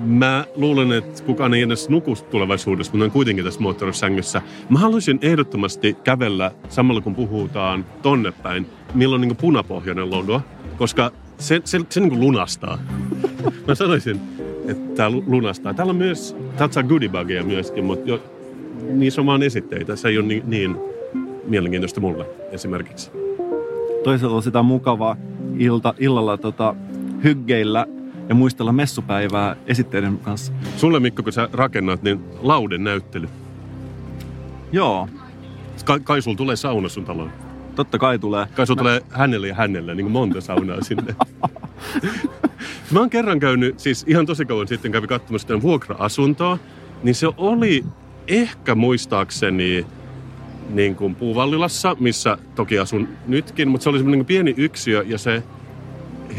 Mä luulen, että kukaan ei edes nuku tulevaisuudessa, mutta on kuitenkin tässä moottorisängyssä. Mä haluaisin ehdottomasti kävellä samalla kun puhutaan tonne päin, milloin niin punapohjainen logo, koska se, se, se niin lunastaa. Mä sanoisin, että tämä lunastaa. Täällä on myös, täältä saa goodiebagia myöskin, mutta jo, niissä on vaan esitteitä. Se ei ole niin, niin mielenkiintoista mulle esimerkiksi. Toisaalta on sitä mukavaa ilta, illalla tota, hyggeillä ja muistella messupäivää esitteiden kanssa. Sulle Mikko, kun sä rakennat, niin lauden näyttely. Joo, Kai, kai sulla tulee sauna sun taloon. totta kai tulee. Kai sulla tulee hänelle ja hänelle, niin kuin monta saunaa sinne. Mä oon kerran käynyt, siis ihan tosi kauan sitten kävin katsomassa vuokra-asuntoa, niin se oli ehkä muistaakseni niin kuin Puuvallilassa, missä toki asun nytkin, mutta se oli semmoinen niin pieni yksiö ja se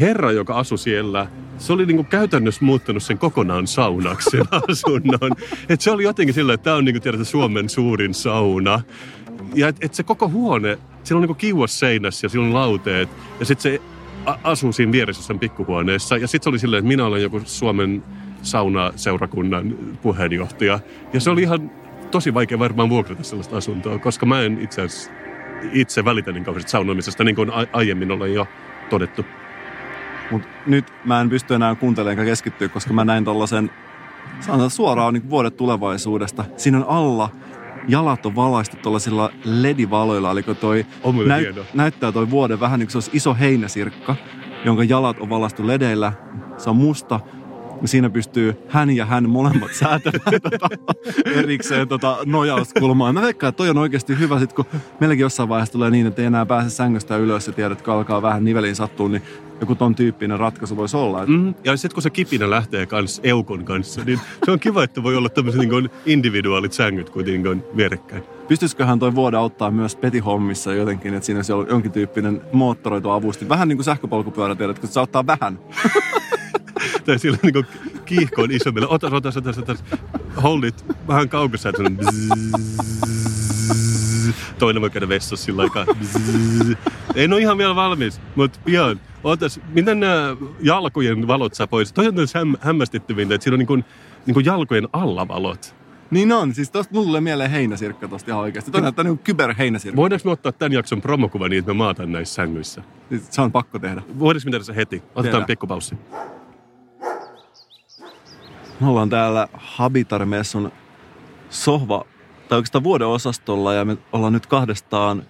herra, joka asui siellä, se oli niin kuin käytännössä muuttanut sen kokonaan saunaksi sen asunnon. Et se oli jotenkin sillä, että tämä on niin kuin tiedätkö, Suomen suurin sauna. Ja et, et se koko huone, siellä on niin kiuas seinässä ja siellä on lauteet. Ja sitten se asuu siinä vieressä sen pikkuhuoneessa. Ja sitten se oli silleen, että minä olen joku Suomen saunaseurakunnan puheenjohtaja. Ja se oli ihan tosi vaikea varmaan vuokrata sellaista asuntoa, koska mä en itse asiassa itse välitä niin kauheasti saunomisesta, niin kuin aiemmin olen jo todettu. Mutta nyt mä en pysty enää kuuntelemaan enkä keskittyä, koska mä näin tollasen, sanotaan suoraan niin vuodet tulevaisuudesta. Siinä on alla, jalat on valaistu tuollaisilla ledivaloilla, eli toi On hienoa. näyttää toi vuoden vähän niin kuin se olisi iso heinäsirkka, jonka jalat on valaistu ledeillä. Se on musta. Siinä pystyy hän ja hän molemmat säätämään tota, erikseen tota nojauskulmaa. Mä veikkaan, että toi on oikeasti hyvä, sit kun meilläkin jossain vaiheessa tulee niin, että ei enää pääse sängystä ylös ja tiedät, että alkaa vähän niveliin sattua, niin joku ton tyyppinen ratkaisu voisi olla. Että Mm, ja sitten kun se kipinä lähtee kans eukon kanssa, niin se on kiva, että voi olla tämmöiset niin individuaalit sängyt kuitenkin vierekkäin. Pystyisiköhän toi vuoda auttaa myös petihommissa jotenkin, että siinä olisi ollut jonkin tyyppinen moottoroitu avustin. Vähän niin kuin sähköpolkupyörä, tiedät, kun se auttaa vähän. Tai sillä niin kuin kiihkoon isommilla. Otas, otas, otas, otas. Hold it. Vähän kaukassa, että Toinen voi käydä vessassa sillä aikaa. En ole ihan vielä valmis, mutta pian. Otas, miten nämä jalkojen valot saa pois? Toi on myös häm, hämmästyttävintä, että siinä on niin kuin, niin kuin jalkojen alla valot. Niin on, siis tosta mulle mieleen heinäsirkka tosta ihan oikeasti. Toi näyttää niin kuin kyberheinäsirkka. Voidaanko me ottaa tämän jakson promokuva niin, että me maatan näissä sängyissä? Siis se on pakko tehdä. Voidaanko me tehdä se heti? Otetaan pikkupaussi. Me ollaan täällä Habitar-messun sohva, tai oikeastaan vuoden osastolla, ja me ollaan nyt kahdestaan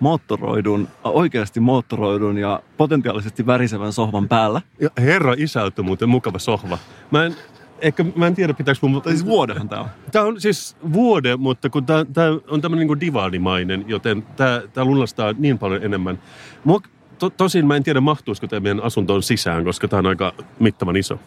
moottoroidun, oikeasti moottoroidun ja potentiaalisesti värisevän sohvan päällä. Ja herra isältä muuten mukava sohva. Mä en, ehkä, mä en tiedä pitääkö mun... Tai siis vuodehan tää on. Tämä on siis vuode, mutta kun tämä, tämä on tämmöinen niin divaanimainen, joten tämä, tämä lunastaa niin paljon enemmän. Mua, to, tosin mä en tiedä mahtuisiko tämä meidän asuntoon sisään, koska tämä on aika mittavan iso.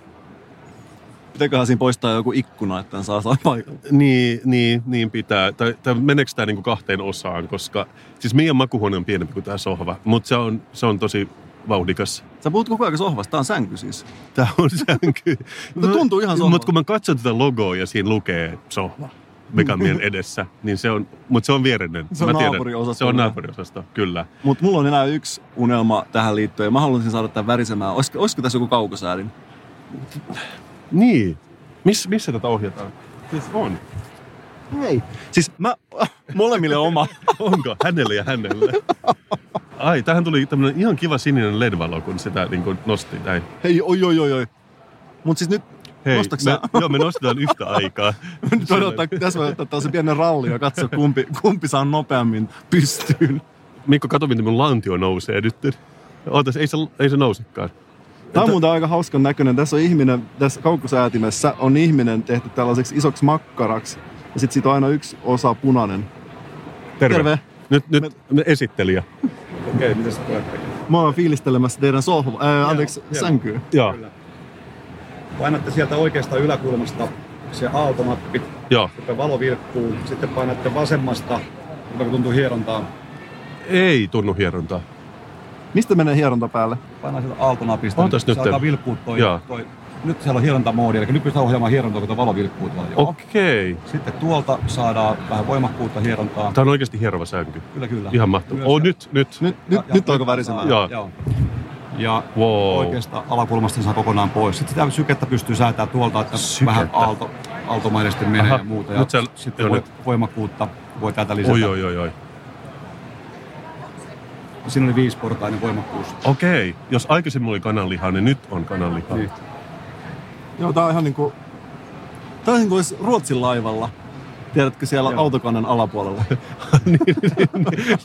Pitäköhän siinä poistaa joku ikkuna, että saa saa paikalle. Niin, niin, niin pitää. Tai, tai meneekö tämä niin kahteen osaan, koska siis meidän makuhuone on pienempi kuin tämä sohva, mutta se on, se on tosi vauhdikas. Sä puhut koko ajan sohvasta, tää on sänky siis. Tämä on sänky. Mutta tuntuu ihan sohvalta. Mutta kun mä katson tätä logoa ja siinä lukee sohva Megamien edessä, niin se on, mutta se on viereinen. Se on naapuriosasto. Se on naapuriosasto, kyllä. Mutta mulla on enää yksi unelma tähän liittyen. Mä haluaisin saada tämän värisemään. Olisiko, olisiko tässä joku kaukosäädin? Niin. Miss, missä tätä ohjataan? Siis on. Ei. Siis mä, molemmille oma. Onko? Hänelle ja hänelle. Ai, tähän tuli tämmönen ihan kiva sininen LED-valo, kun sitä niin kuin nosti näin. Hei, oi, oi, oi, oi. Mut siis nyt, Hei, Nostaks me, joo, me nostetaan yhtä aikaa. nyt voidaan ottaa, tässä voi ottaa tällaisen pienen ralli ja katsoa, kumpi, kumpi saa nopeammin pystyyn. Mikko, kato, miten mun lantio nousee nyt. Ootas, ei se, ei se nousekaan. Tämä on muuten aika hauskan näköinen. Tässä on ihminen, tässä kaukkosäätimessä on ihminen tehty tällaiseksi isoksi makkaraksi. Ja sitten siitä on aina yksi osa punainen. Terve. Terve. Nyt, nyt me... esittelijä. Okei, mitä sä Mä oon fiilistelemässä teidän sohva, ää, anteeksi, joo. sänkyä. Joo, Kyllä. Painatte sieltä oikeasta yläkulmasta se aaltonappi, joo. sitten valo vilkkuu, sitten painatte vasemmasta, joka tuntuu hierontaa. Ei tunnu hierontaa. Mistä menee hieronta päälle? Painaa sieltä aaltonapista, Ootas niin nyt. se alkaa vilkkuu toi, toi nyt siellä on hierontamoodi, eli nyt pystytään ohjaamaan hierontaa, kun tuo valo vilkkuu tuolla. Joo. Okei. Sitten tuolta saadaan vähän voimakkuutta hierontaa. Tämä on oikeasti hierova sänky. Kyllä, kyllä. Ihan mahtavaa. Oh, nyt, nyt. Nyt, Ja- nyt, ja- nyt alkoi värisemään. Joo. Joo. Ja Wow. oikeasta alakulmasta saa kokonaan pois. Sitten sitä sykettä pystyy säätämään tuolta, että Sykettä. vähän aalto, aaltomaisesti menee Aha. ja muuta. Ja Nyt se- sitten joo, voi, nyt. voimakkuutta voi täältä lisätä. Oi, oi, oi, oi. Siinä oli viisiportainen voimakkuus. Okei. Jos aikaisemmin oli kananlihaa, niin nyt on kananlihaa. Niin. Joo, tää on ihan niinku... Tää on niin kuin olisi Ruotsin laivalla. Tiedätkö siellä Joo. autokannan alapuolella? niin,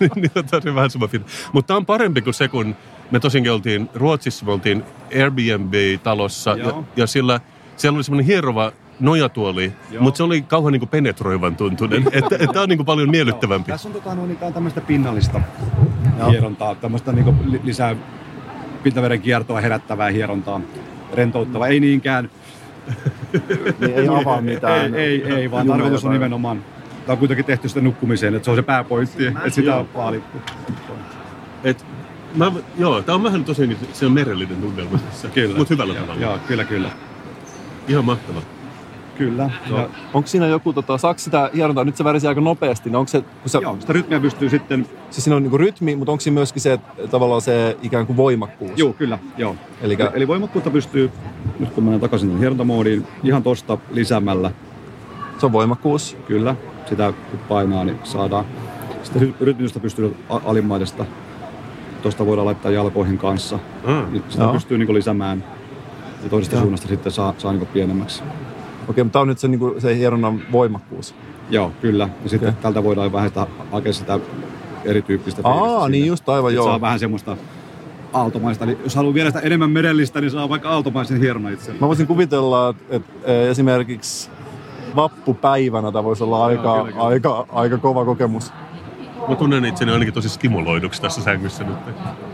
niin, niin, on tosi vähän sama. Mutta tämä on parempi kuin se, kun me tosinkin oltiin Ruotsissa, me oltiin Airbnb-talossa ja, Joo. ja sillä, siellä oli semmoinen hierova nojatuoli, Joo. mutta se oli kauhean niin penetroivan tuntunen. että että tämä on niin paljon miellyttävämpi. Tässä on, tota, no, niin, tämmöistä pinnallista hierontaa, tämmöistä niin li- lisää pintaveren kiertoa herättävää hierontaa, rentouttavaa, ei niinkään. niin ei avaa mitään. Ei, ei, ei vaan Jumeja tarkoitus on tai- nimenomaan, tämä on kuitenkin tehty sitä nukkumiseen, että se on se pääpointti, että sitä on vaalittu. Et, mä, joo, tämä on vähän tosi se on merellinen tunnelma tässä, mutta hyvällä Joo, tavalla. Joo, kyllä, kyllä. Ihan mahtava. Kyllä. Ja, Onko siinä joku, tota, saako sitä hierontaa, nyt se värisi aika nopeasti, niin onko se, kun sä, joo, sitä rytmiä pystyy sitten, siis siinä on niinku rytmi, mutta onko siinä myöskin se, että tavallaan se ikään kuin voimakkuus? joo, kyllä, joo. Elikkä- Eli, eli voimakkuutta pystyy, nyt kun menen takaisin hierontamoodiin, ihan tosta lisäämällä Se on voimakkuus. Kyllä, sitä kun painaa, niin saadaan. Sitten ry- rytmitystä pystyy alimmaidesta. Tuosta voidaan laittaa jalkoihin kanssa. Ah. Niin sitä Joo. pystyy niin lisäämään. Ja toisesta Joo. suunnasta sitten saa, saa niin pienemmäksi. Okei, mutta tämä on nyt se, niinku, se hieronnan voimakkuus. Joo, kyllä. Ja sitten Okei. tältä voidaan vähän sitä, hakea sitä erityyppistä Aa, niin just aivan joo. Saa vähän semmoista aaltomaista. Eli jos haluaa vielä sitä enemmän merellistä, niin saa vaikka aaltomaisen hieronnan itse. Mä voisin kuvitella, että, että eh, esimerkiksi vappupäivänä tämä voisi olla aika, kyllä, kyllä. aika, aika kova kokemus. Mä tunnen itseni ainakin tosi stimuloiduksi tässä sängyssä nyt.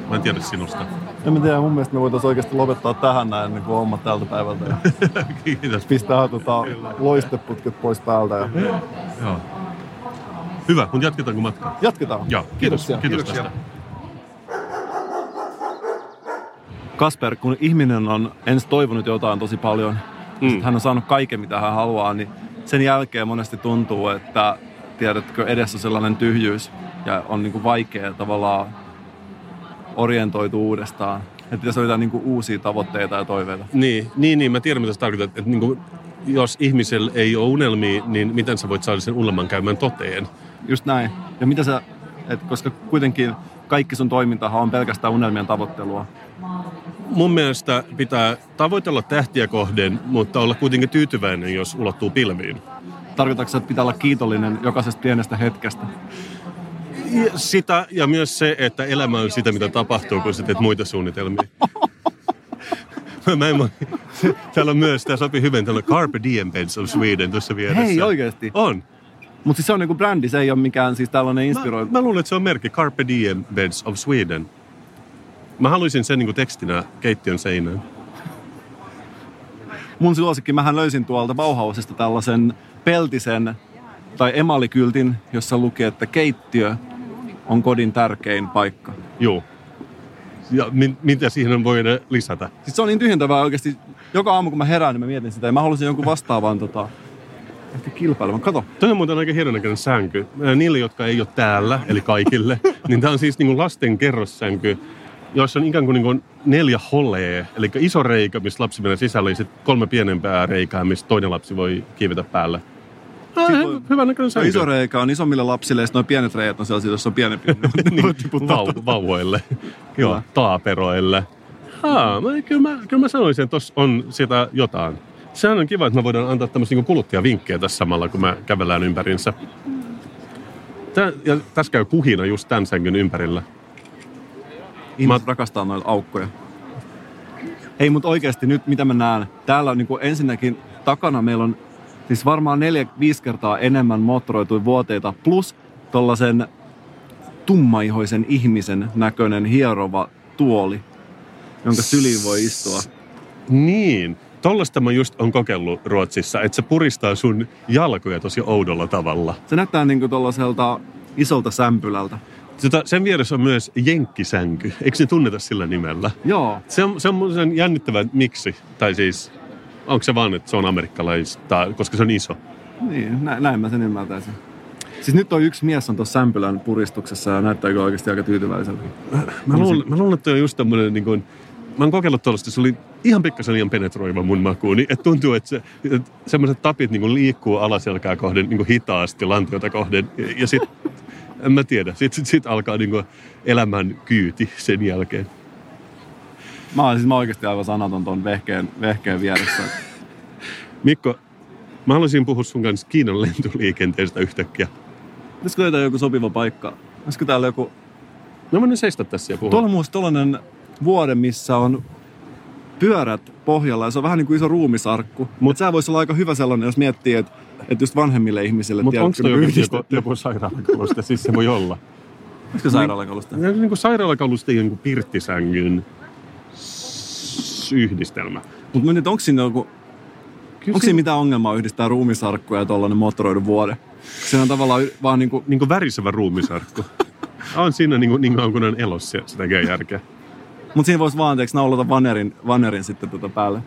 Mä en tiedä sinusta. En mä tiedä, mun mielestä me voitaisiin oikeasti lopettaa tähän näin ennen kuin hommat tältä päivältä. Ja Kiitos. pistää tota, loisteputket pois päältä. Ja Joo. Hyvä, mutta jatketaanko matkaa? jatketaan. Joo, kiitos. Kiitoksia. Kiitos tästä. Kasper, kun ihminen on ensin toivonut jotain tosi paljon, Mm. mm. hän on saanut kaiken mitä hän haluaa, niin sen jälkeen monesti tuntuu, että tiedätkö, edessä on sellainen tyhjyys ja on niin kuin vaikea tavallaan orientoitua uudestaan. Että pitäisi löytää niin kuin uusia tavoitteita ja toiveita. Niin, niin, niin, mä tiedän mitä sä tarkoitat. Että niin kuin, jos ihmisellä ei ole unelmia, niin miten sä voit saada sen unelman käymään toteen? Just näin. Ja mitä sä, et koska kuitenkin kaikki sun toimintahan on pelkästään unelmien tavoittelua. Mun mielestä pitää tavoitella tähtiä kohden, mutta olla kuitenkin tyytyväinen, jos ulottuu pilviin. Tarkoitatko että pitää olla kiitollinen jokaisesta pienestä hetkestä? Ja sitä ja myös se, että elämä on sitä, mitä tapahtuu, kun sä teet muita suunnitelmia. Mä en voi. Täällä on myös, tämä sopii hyvin, täällä on Carpe Diem Beds of Sweden tuossa vieressä. Hei, oikeasti. On. Mutta siis se on niinku brändi, se ei ole mikään siis tällainen Mä, inspiroiva. mä luulen, että se on merkki Carpe Diem Beds of Sweden. Mä haluaisin sen niin tekstinä keittiön seinään. Mun suosikki, mähän löysin tuolta Bauhausista tällaisen peltisen tai emalikyltin, jossa lukee, että keittiö on kodin tärkein paikka. Joo. Ja mi- mitä siihen voi lisätä? Siis se on niin tyhjentävää oikeasti. Joka aamu kun mä herään, niin mä mietin sitä. Ja mä halusin jonkun vastaavan tota, ehkä kilpailun. Kato, Toi on muuten aika hienon näköinen sänky. Niille, jotka ei ole täällä, eli kaikille, niin tämä on siis niin kuin lasten kerrossänky, jossa on ikään kuin, niin kuin neljä holee, eli iso reikä, missä lapsi menee sisälle, ja sitten kolme pienempää reikää, missä toinen lapsi voi kiivetä päälle. Hy- voi- hyvä näköinen se sänky. iso reikä on isommille lapsille ja sitten pienet reijät on sellaisia, joissa on pienempi. niin, vau, vauvoille. Joo, taaperoille. Haa, mä, kyllä, mä, kyllä mä sanoisin, että tuossa on sitä jotain. Sehän on kiva, että me voidaan antaa tämmöisiä niin kuluttajavinkkejä tässä samalla, kun me kävellään ympärinsä. Tää, ja tässä käy kuhina just tämän sängyn ympärillä. Ihmiset rakastaa noita aukkoja. Hei, mutta oikeasti nyt mitä mä näen, täällä on niin ensinnäkin takana meillä on siis varmaan neljä, viisi kertaa enemmän moottoroituja vuoteita plus tollasen tummaihoisen ihmisen näköinen hierova tuoli, jonka syliin voi istua. Niin, tollasta mä just on kokeillut Ruotsissa, että se puristaa sun jalkoja tosi oudolla tavalla. Se näyttää niin tuollaiselta isolta sämpylältä. Tota, sen vieressä on myös jenkkisänky. Eikö se tunneta sillä nimellä? Joo, Se on, se on jännittävä, miksi. Tai siis, Onko se vaan, että se on amerikkalaista, koska se on iso? Niin, näin, näin mä sen ymmärtäisin. Siis nyt on yksi mies on tuossa Sämpylän puristuksessa ja näyttää kyllä oikeasti aika tyytyväiseltä. Mä luulen, mä luulen että on just tämmönen niin kuin, mä oon kokeillut tuollaista, se oli ihan pikkasen liian penetroiva mun makuuni. Että tuntuu, että, se, että semmoiset tapit niin liikkuu alaselkää kohden niin hitaasti lantiota kohden. Ja, ja sit, en mä tiedä, sit, sit, sit alkaa niin elämän kyyti sen jälkeen. Mä oon siis mä oikeasti aivan sanaton ton vehkeen, vehkeen vieressä. Mikko, mä haluaisin puhua sun kanssa Kiinan lentoliikenteestä yhtäkkiä. Pitäisikö löytää joku sopiva paikka? Olisiko täällä joku... No mä nyt seistä tässä ja puhua. Tuolla on muista tollanen vuode, missä on pyörät pohjalla ja se on vähän niin kuin iso ruumisarkku. Mutta sehän voisi olla aika hyvä sellainen, jos miettii, että, että just vanhemmille ihmisille... Mutta onko toi joku, joku, joku sairaalakaluste? Siis se voi olla. Olisiko sairaalakalusta? Ja niin kuin sairaalakaluste ja niin kuin pirttisängyn s- yhdistelmä. Mutta nyt onko siinä joku... Kyllä Onko siinä mitään ongelmaa yhdistää ruumisarkkuja ja tollanen moottoroidu vuode? Se on tavallaan vaan niin kuin... niin kuin värisevä ruumisarkku. on siinä niin, kuin, niin kuin on elossa, se tekee järkeä. Mutta siinä voisi vaan anteeksi naulata vanerin, vanerin sitten tota päälle.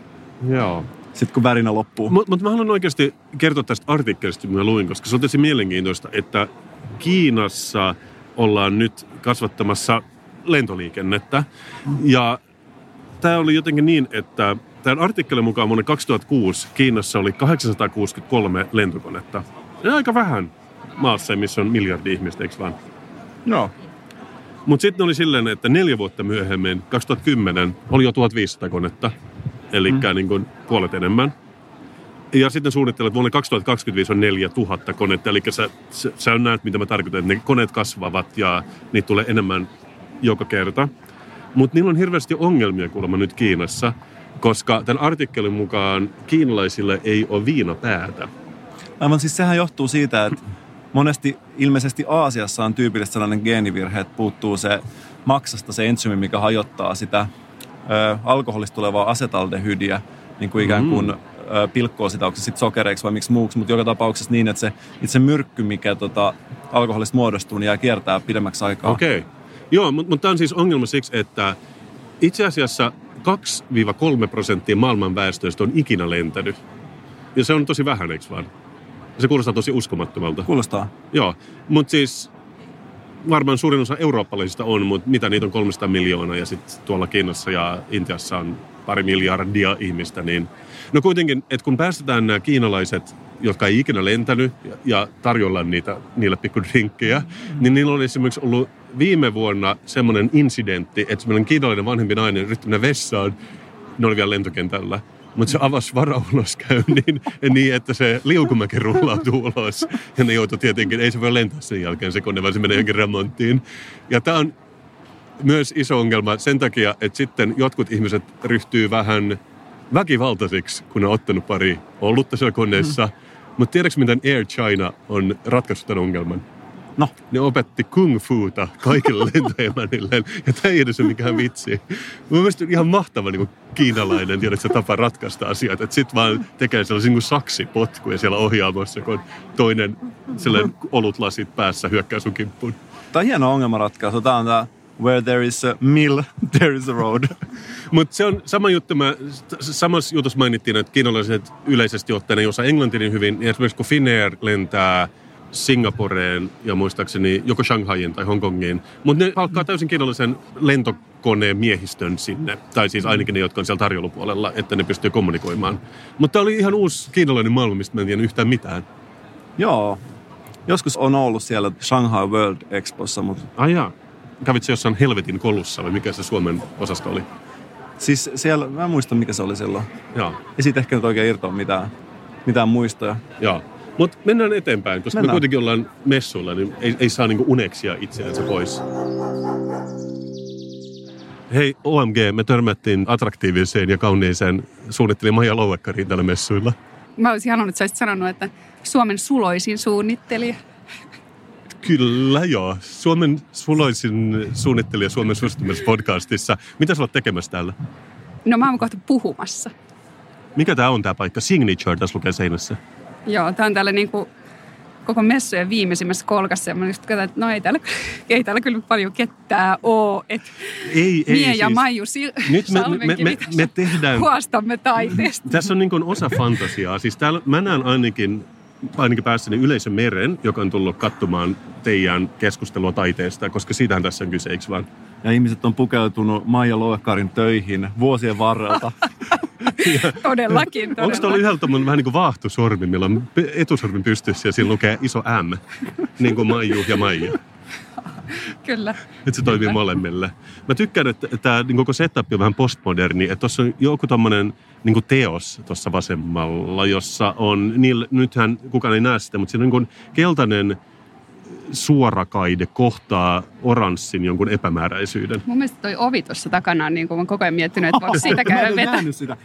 Joo. Sitten kun värinä loppuu. Mutta mut mä haluan oikeasti kertoa tästä artikkelista, mitä mä luin, koska se on tosi mielenkiintoista, että Kiinassa ollaan nyt kasvattamassa lentoliikennettä. Ja tämä oli jotenkin niin, että tämän artikkelin mukaan vuonna 2006 Kiinassa oli 863 lentokonetta. Ja aika vähän maassa, missä on miljardi ihmistä, eikö vaan? Joo. Mutta sitten oli silleen, että neljä vuotta myöhemmin, 2010, oli jo 1500 konetta. Eli mm. niin kuin puolet enemmän. Ja sitten suunnittelee, että vuonna 2025 on 4000 konetta. Eli sä, sä, sä näet, mitä mä tarkoitan, että ne koneet kasvavat ja niitä tulee enemmän joka kerta. Mutta niillä on hirveästi ongelmia kuulemma nyt Kiinassa, koska tämän artikkelin mukaan kiinalaisille ei ole viinapäätä. Aivan siis sehän johtuu siitä, että monesti ilmeisesti Aasiassa on tyypillistä sellainen geenivirhe, että puuttuu se maksasta se entsyymi, mikä hajottaa sitä ö, alkoholista tulevaa asetaldehydiä, niin kuin ikään kuin ö, pilkkoo sitä, onko se sitten sokereiksi vai miksi muuksi, mutta joka tapauksessa niin, että se itse myrkky, mikä tota, alkoholista muodostuu, niin jää kiertää pidemmäksi aikaa. Okei. Okay. Joo, mutta mut tämä on siis ongelma siksi, että itse asiassa 2-3 prosenttia maailman väestöstä on ikinä lentänyt. Ja se on tosi vähän, eikö vaan? Se kuulostaa tosi uskomattomalta. Kuulostaa. Joo, mutta siis varmaan suurin osa eurooppalaisista on, mutta mitä niitä on 300 miljoonaa ja sitten tuolla Kiinassa ja Intiassa on pari miljardia ihmistä, niin no kuitenkin, että kun päästetään nämä kiinalaiset, jotka ei ikinä lentänyt ja, tarjolla niitä, niille pikku drinkkejä, niin niillä on esimerkiksi ollut viime vuonna semmoinen incidentti, että semmoinen kiinalainen vanhempi nainen yritti mennä vessaan, ne oli vielä lentokentällä, mutta se avasi varauloskäynnin niin, että se liukumäki rullautuu ulos. Ja ne joutui tietenkin, ei se voi lentää sen jälkeen se kone, vaan se menee johonkin remonttiin. Ja tämä on myös iso ongelma sen takia, että sitten jotkut ihmiset ryhtyy vähän väkivaltaisiksi, kun ne on ottanut pari ollutta siellä koneessa. Mutta tiedätkö, miten Air China on ratkaissut tämän ongelman? No, Ne opetti kung fuuta kaikille lentoemännilleen, ja tämä ei edes ole mikään vitsi. Mun mielestä on ihan mahtava niin kuin kiinalainen tiedät, se tapa ratkaista asiat, että sit vaan tekee sellaisia niin saksipotkuja siellä ohjaamossa, kun toinen sellainen olutlasit päässä hyökkää sun kimppuun. tämä on hieno ongelmanratkaisu. Tämä on tämä where there is a mill, there is a road. Mutta se on sama juttu, mä, samassa jutussa mainittiin, että kiinalaiset yleisesti ottaen ei osaa englantia niin hyvin. Ja esimerkiksi kun Finnair lentää Singaporeen ja muistaakseni joko Shanghain tai Hongkongiin, mutta ne palkkaa täysin kiinalaisen lentokoneen miehistön sinne. Tai siis ainakin ne, jotka on siellä tarjoulupuolella, että ne pystyy kommunikoimaan. Mutta tämä oli ihan uusi kiinalainen maailma, mistä mä en tiedä yhtään mitään. Joo. Joskus on ollut siellä Shanghai World Expossa, mutta Ai jaa. Kävit se jossain helvetin kolussa vai mikä se Suomen osasto oli? siis siellä, mä en muista mikä se oli silloin. Joo. Ei siitä ehkä nyt oikein irtoa mitään, mitään muistoja. Joo. Mutta mennään eteenpäin, koska Mennään. me kuitenkin ollaan messuilla, niin ei, ei saa niinku uneksia itseänsä pois. Hei OMG, me törmättiin attraktiiviseen ja kauniiseen suunnittelija Maija Louekkariin tällä messuilla. Mä olisin halunnut, että sä olisit sanonut, että Suomen suloisin suunnittelija. Kyllä joo. Suomen suloisin suunnittelija Suomen suosittumassa podcastissa. Mitä sä oot tekemässä täällä? No mä oon kohta puhumassa. Mikä tää on tää paikka? Signature tässä lukee seinässä. Joo, tää on tällä niinku koko messujen viimeisimmässä kolkassa. Ja mä just katsoin, että no ei täällä, ei täällä kyllä paljon kettää oo. Että Ei, ei Mie ja siis. Maiju si- Nyt me, me, me, me, tehdään, huostamme taiteesta. tässä on niin osa fantasiaa. Siis täällä, mä näen ainakin, ainakin päässäni yleisön meren, joka on tullut katsomaan teidän keskustelua taiteesta, koska siitähän tässä on kyse, eikö vaan? Ja ihmiset on pukeutunut Maija Loekarin töihin vuosien varrelta. Todellakin, Onko tuolla todellakin. yhdellä tommonen vähän niin kuin vaahtosormi, millä on pe- etusormi pystyssä ja siinä lukee iso M, niin kuin Maiju ja Maija. Kyllä. Että se toimii molemmille. Mä tykkään, että tämä niin koko setup on vähän postmoderni. Että tuossa on joku tommonen niin teos tuossa vasemmalla, jossa on, niillä, nythän kukaan ei näe sitä, mutta siinä on niin keltainen suorakaide kohtaa oranssin jonkun epämääräisyyden. Mun mielestä toi ovi tuossa takana on niin kuin mä koko ajan miettinyt, että voiko siitä käydä vetä. sitä.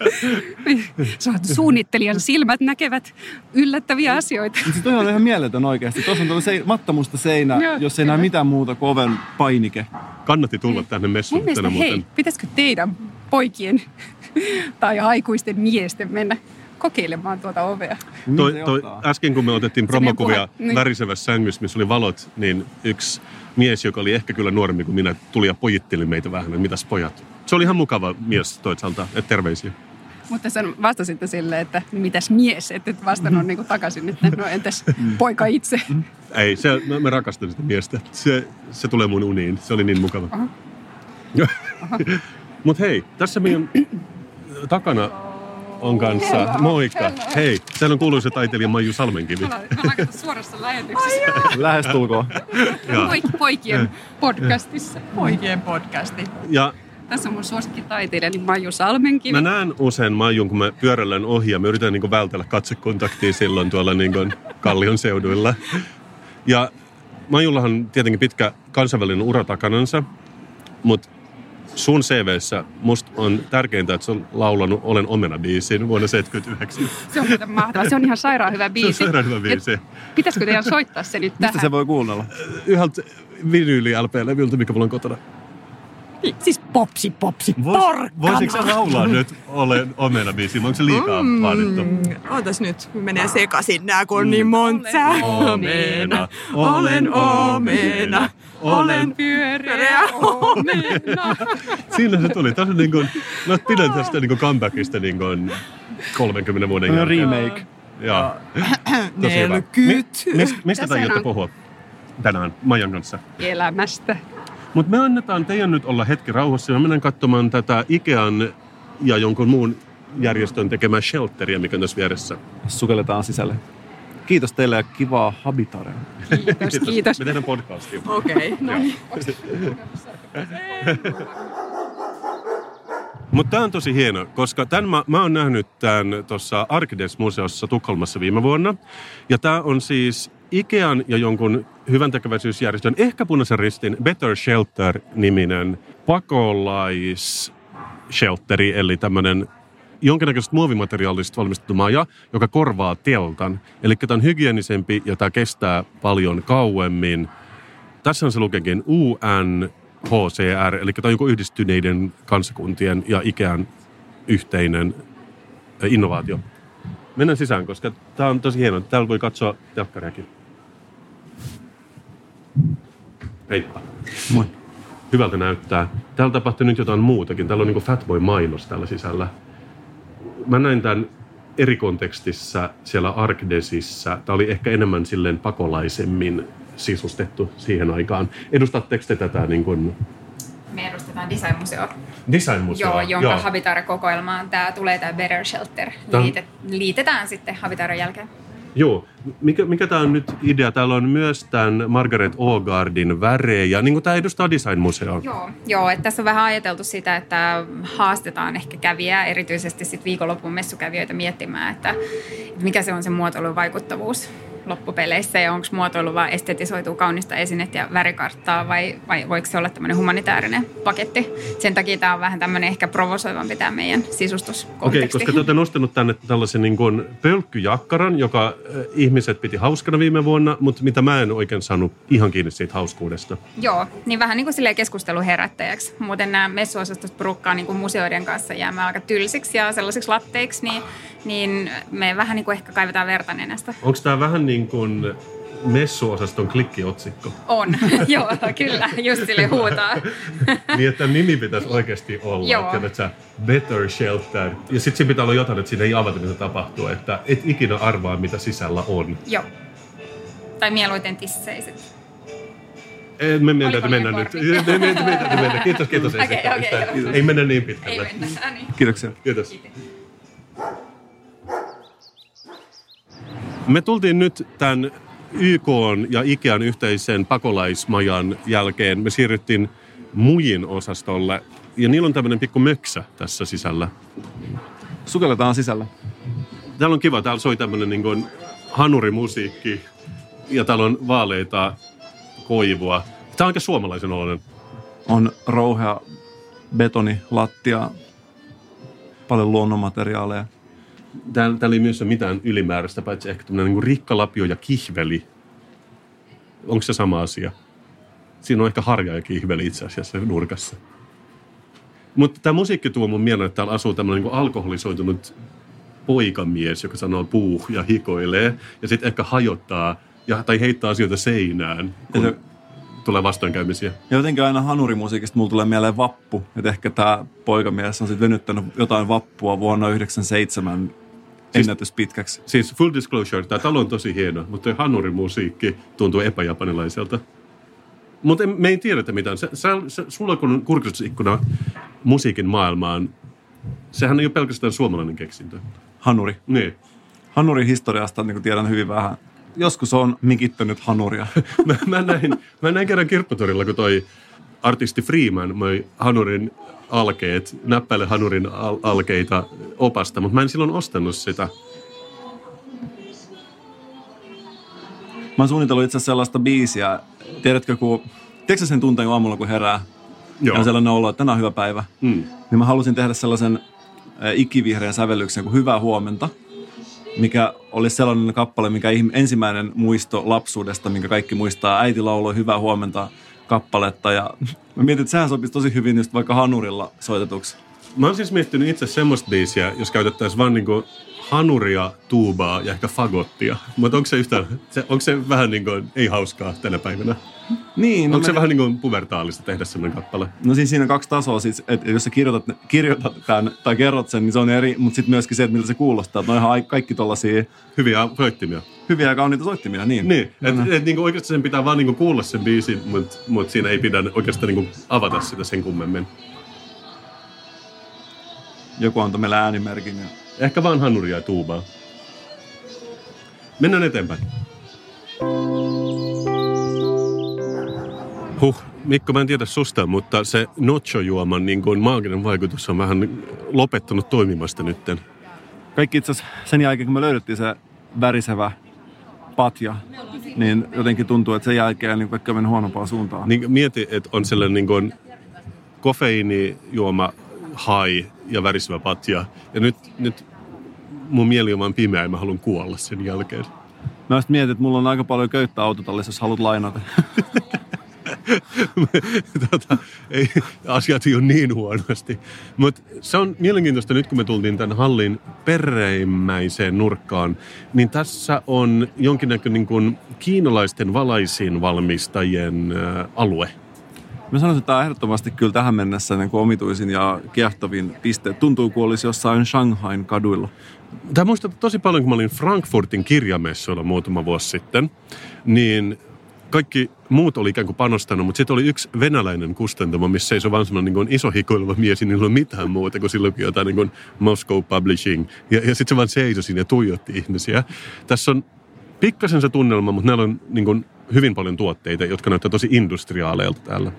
Suunnittelijan silmät näkevät yllättäviä asioita. Mutta se toi on ihan mieletön oikeasti. Tuossa on tuolla se, mattamusta seinä, Joo, jos ei näe mitään muuta kuin oven painike. Kannatti tulla tänne Mun messuun mielestä, tänä hei, muuten. pitäisikö teidän poikien tai aikuisten miesten mennä kokeilemaan tuota ovea? Mihin Toi, toi, äsken kun me otettiin promokuvia niin. värisevässä sängyssä, missä oli valot, niin yksi mies, joka oli ehkä kyllä nuorempi kuin minä, tuli ja pojitteli meitä vähän, että mitäs pojat. Se oli ihan mukava mies toisaalta, että terveisiä. Mutta sen vastasitte sille, että mitäs mies, että et vastannut niin takaisin, että no entäs poika itse. Ei, se, mä, mä rakastan sitä miestä. Se, se tulee mun uniin. Se oli niin mukava. Mutta hei, tässä meidän takana on kanssa. Hello. Moikka. Hello. Hei, siellä on kuuluisa taiteilija Maiju Salmenkivi. Me ollaan suorassa lähetyksessä. Lähestulkoon. Ja, Poik- poikien podcastissa. Poikien podcasti. ja Tässä on mun suosikkitaiteilijani Maiju Salmenkivi. mä näen usein Maijun, kun mä pyörällään ohi ja mä yritän niin vältellä katsekontaktia silloin tuolla niin Kallion seuduilla. Ja Maijullahan on tietenkin pitkä kansainvälinen ura takanansa, mutta sun CVssä musta on tärkeintä, että sä on laulanut Olen omena-biisin vuonna 79. Se on muuten mahtavaa. Se on ihan sairaan hyvä Se on biisi. sairaan hyvä biisi. Ja Pitäisikö teidän soittaa se nyt Mistä tähän? se voi kuunnella? Yhdeltä vinyyli-LP-levyltä, mikä mulla on kotona. Siis popsi, popsi, porkkana. Voisitko sä laulaa nyt Olen omena-biisin? Onko se liikaa Mm. vaadittu? Ootas nyt, menee sekaisin nää, kun on niin monta. Omena, olen omena, olen pyöreä omena. Siinä se tuli. Tässä on niin kuin, mä pidän tästä niin kuin comebackista niin kuin 30 vuoden On jälkeen. remake. Joo. Tosi hyvä. Mi- mis, mistä te aiotte on- puhua tänään Majan kanssa? Elämästä. Mutta me annetaan teidän nyt olla hetki rauhassa. Mä menen katsomaan tätä Ikean ja jonkun muun järjestön tekemää shelteria, mikä on tässä vieressä. Sukelletaan sisälle. Kiitos teille ja kivaa habitarea. Kiitos, kiitos. Me tehdään podcastia. Okei, no niin. Mutta tämä on tosi hieno, koska tämän mä, mä oon nähnyt tämän tuossa Arkides-museossa Tukholmassa viime vuonna. Ja tämä on siis Ikean ja jonkun hyvän tekeväisyysjärjestön, ehkä punaisen ristin, Better Shelter-niminen pakolais-shelteri, eli tämmöinen jonkinnäköisestä muovimateriaalista valmistettu maja, joka korvaa teltan. Eli tämä on hygienisempi ja tämä kestää paljon kauemmin. Tässä on se lukekin UNHCR, eli tämä on joku yhdistyneiden kansakuntien ja Ikean yhteinen innovaatio. Mennään sisään, koska tämä on tosi hienoa. Täällä voi katsoa telkkariakin. Heippa. Moi. Hyvältä näyttää. Täällä tapahtuu nyt jotain muutakin. Täällä on niin Fatboy-mainos täällä sisällä. Mä näin tämän eri kontekstissa siellä Arkdesissä. Tämä oli ehkä enemmän silleen pakolaisemmin sisustettu siihen aikaan. Edustatteko te tätä niin kuin Me edustetaan Design-museo, design-museoa? joo, jonka Habitare-kokoelmaan tämä tulee tämä Better Shelter. Tämä- Liitet, liitetään sitten Habitaren jälkeen. Joo. Mikä, mikä tämä on nyt idea? Täällä on myös tämän Margaret Ogardin värejä. Niin kuin tämä edustaa design-museoa. Joo, joo että tässä on vähän ajateltu sitä, että haastetaan ehkä kävijää, erityisesti sit viikonlopun messukävijöitä miettimään, että, että mikä se on se muotoilun vaikuttavuus loppupeleissä ja onko muotoilu vaan estetisoituu kaunista esinettä ja värikarttaa vai, vai voiko se olla tämmöinen humanitaarinen paketti. Sen takia tämä on vähän tämmöinen ehkä provosoivampi tämä meidän sisustuskonteksti. Okei, koska te olette nostanut tänne tällaisen niin kuin pölkkyjakkaran, joka ihmiset piti hauskana viime vuonna, mutta mitä mä en oikein saanut ihan kiinni siitä hauskuudesta. Joo, niin vähän niin kuin silleen keskustelun herättäjäksi. Muuten nämä messuosastot porukkaa niin kuin museoiden kanssa jäämään aika tylsiksi ja sellaisiksi latteiksi, niin, niin me vähän niin kuin ehkä kaivetaan verta nenästä. Onko tämä vähän niin kuin messuosaston klikkiotsikko. On, joo, kyllä, just sille huutaa. niin, että nimi pitäisi oikeasti olla, Joo. että sä better shelter. Ja sitten siinä pitää olla jotain, että siinä ei avata, mitä tapahtuu, että et ikinä arvaa, mitä sisällä on. joo. Tai mieluiten tisseiset. Ei, me meidän Oliko täytyy mennä ne nyt. Me, me, me, täytyy mennä. Kiitos, kiitos okei, joo. Ei mennä niin Ei pitkälle. mennä, äh, niin. Kiitoksia. Kiitos. Me tultiin nyt tämän YK ja Ikean yhteisen pakolaismajan jälkeen. Me siirryttiin mujin osastolle. Ja niillä on tämmöinen pikku möksä tässä sisällä. Sukelletaan sisällä. Täällä on kiva. Täällä soi tämmöinen niin kuin hanurimusiikki. Ja täällä on vaaleita koivua. Tämä on aika suomalaisen oloinen. On rouhea betoni, lattia, paljon luonnonmateriaaleja. Täällä, täällä ei myös ole mitään ylimääräistä, paitsi ehkä tämmöinen niin rikkalapio ja kihveli. Onko se sama asia? Siinä on ehkä harja ja kihveli itse asiassa nurkassa. Mutta tämä musiikki tuo mun mieleen, että täällä asuu tämmöinen niin alkoholisoitunut poikamies, joka sanoo puuh ja hikoilee. Ja sitten ehkä hajottaa ja, tai heittää asioita seinään, kun se- tulee vastoinkäymisiä. Ja jotenkin aina hanurimusiikista mulla tulee mieleen vappu. Että ehkä tämä poikamies on sitten venyttänyt jotain vappua vuonna 97 Siis- ennätys pitkäksi. Siis full disclosure, tämä talo on tosi hieno, mutta tuo hanurimusiikki tuntuu epäjapanilaiselta. Mutta me ei tiedetä mitään. Sä, sä, sä, sulla kun kurkistusikkuna musiikin maailmaan, sehän ei ole pelkästään suomalainen keksintö. Hanuri. Niin. Hanurin historiasta niin tiedän hyvin vähän. Joskus on mikittänyt hanuria. Mä, mä, näin, mä näin kerran kirpputorilla, kun toi artisti Freeman möi Hanurin alkeet, näppäile Hanurin al- alkeita opasta, mutta mä en silloin ostanut sitä. Mä oon suunnitellut itse asiassa sellaista biisiä. Tiedätkö, kun... Tiedätkö sen tunteen kun aamulla, kun herää? Joo. Ja on sellainen olo, että tänään on hyvä päivä. Mm. Niin mä halusin tehdä sellaisen ikivihreän sävellyksen kuin Hyvää huomenta, mikä oli sellainen kappale, mikä ensimmäinen muisto lapsuudesta, minkä kaikki muistaa. Äiti lauloi Hyvää huomenta kappaletta ja mä mietin, että sehän sopisi tosi hyvin just vaikka hanurilla soitetuksi. Mä oon siis miettinyt itse semmoista biisiä, jos käytettäisiin vaan niinku hanuria, tuubaa ja ehkä fagottia. Mutta onko se yhtään, onko se vähän niin kuin ei hauskaa tänä päivänä? Niin, No onko se mä- vähän niin kuin pubertaalista tehdä semmoinen kappale? No siis siinä on kaksi tasoa, siis, että jos sä kirjoitat, kirjoitat tämän tai kerrot sen, niin se on eri, mutta sitten myöskin se, että miltä se kuulostaa. On ihan kaikki tollaisia Hyviä soittimia. hyviä ja kauniita soittimia, niin. Niin, että et, niinku oikeasti sen pitää vaan niinku kuulla sen biisin, mutta mut siinä ei pidä oikeastaan niinku avata sitä sen kummemmin. Joku antoi meille äänimerkin. Ja... Ehkä vaan hanuria ja tuubaa. Mennään eteenpäin. Huh, Mikko, mä en tiedä susta, mutta se nocho-juoman niin kuin maaginen vaikutus on vähän lopettanut toimimasta nytten. Kaikki itse asiassa sen jälkeen, kun me löydettiin se värisevä patja, niin jotenkin tuntuu, että sen jälkeen niin kaikki on mennyt huonompaan suuntaan. Niin mieti, että on sellainen niin kuin kofeiinijuoma hai ja värisevä patja. Ja nyt, nyt mun mieli on vaan pimeä ja mä haluan kuolla sen jälkeen. Mä just mietin, että mulla on aika paljon köyttä autotallissa, jos haluat lainata. tota, ei, asiat ei ole niin huonosti. Mutta se on mielenkiintoista nyt, kun me tultiin tämän hallin pereimmäiseen nurkkaan, niin tässä on jonkinnäköinen niin kuin kiinalaisten valaisin valmistajien ä, alue. Mä sanoisin, että tämä on ehdottomasti kyllä tähän mennessä niin kuin omituisin ja kiehtovin piste. Tuntuu kuin olisi jossain Shanghain kaduilla. Tämä muistaa tosi paljon, kun mä olin Frankfurtin kirjamessuilla muutama vuosi sitten, niin kaikki muut oli ikään kuin panostanut, mutta sitten oli yksi venäläinen kustantamo, missä seisoi vaan semmoinen niin iso hikoileva mies, niillä ei ole mitään muuta kuin silloin jotain niin kuin Moscow Publishing. Ja, ja sitten se vaan seisoi siinä ja tuijotti ihmisiä. Tässä on pikkasen se tunnelma, mutta näillä on niin kuin hyvin paljon tuotteita, jotka näyttää tosi industriaaleilta täällä.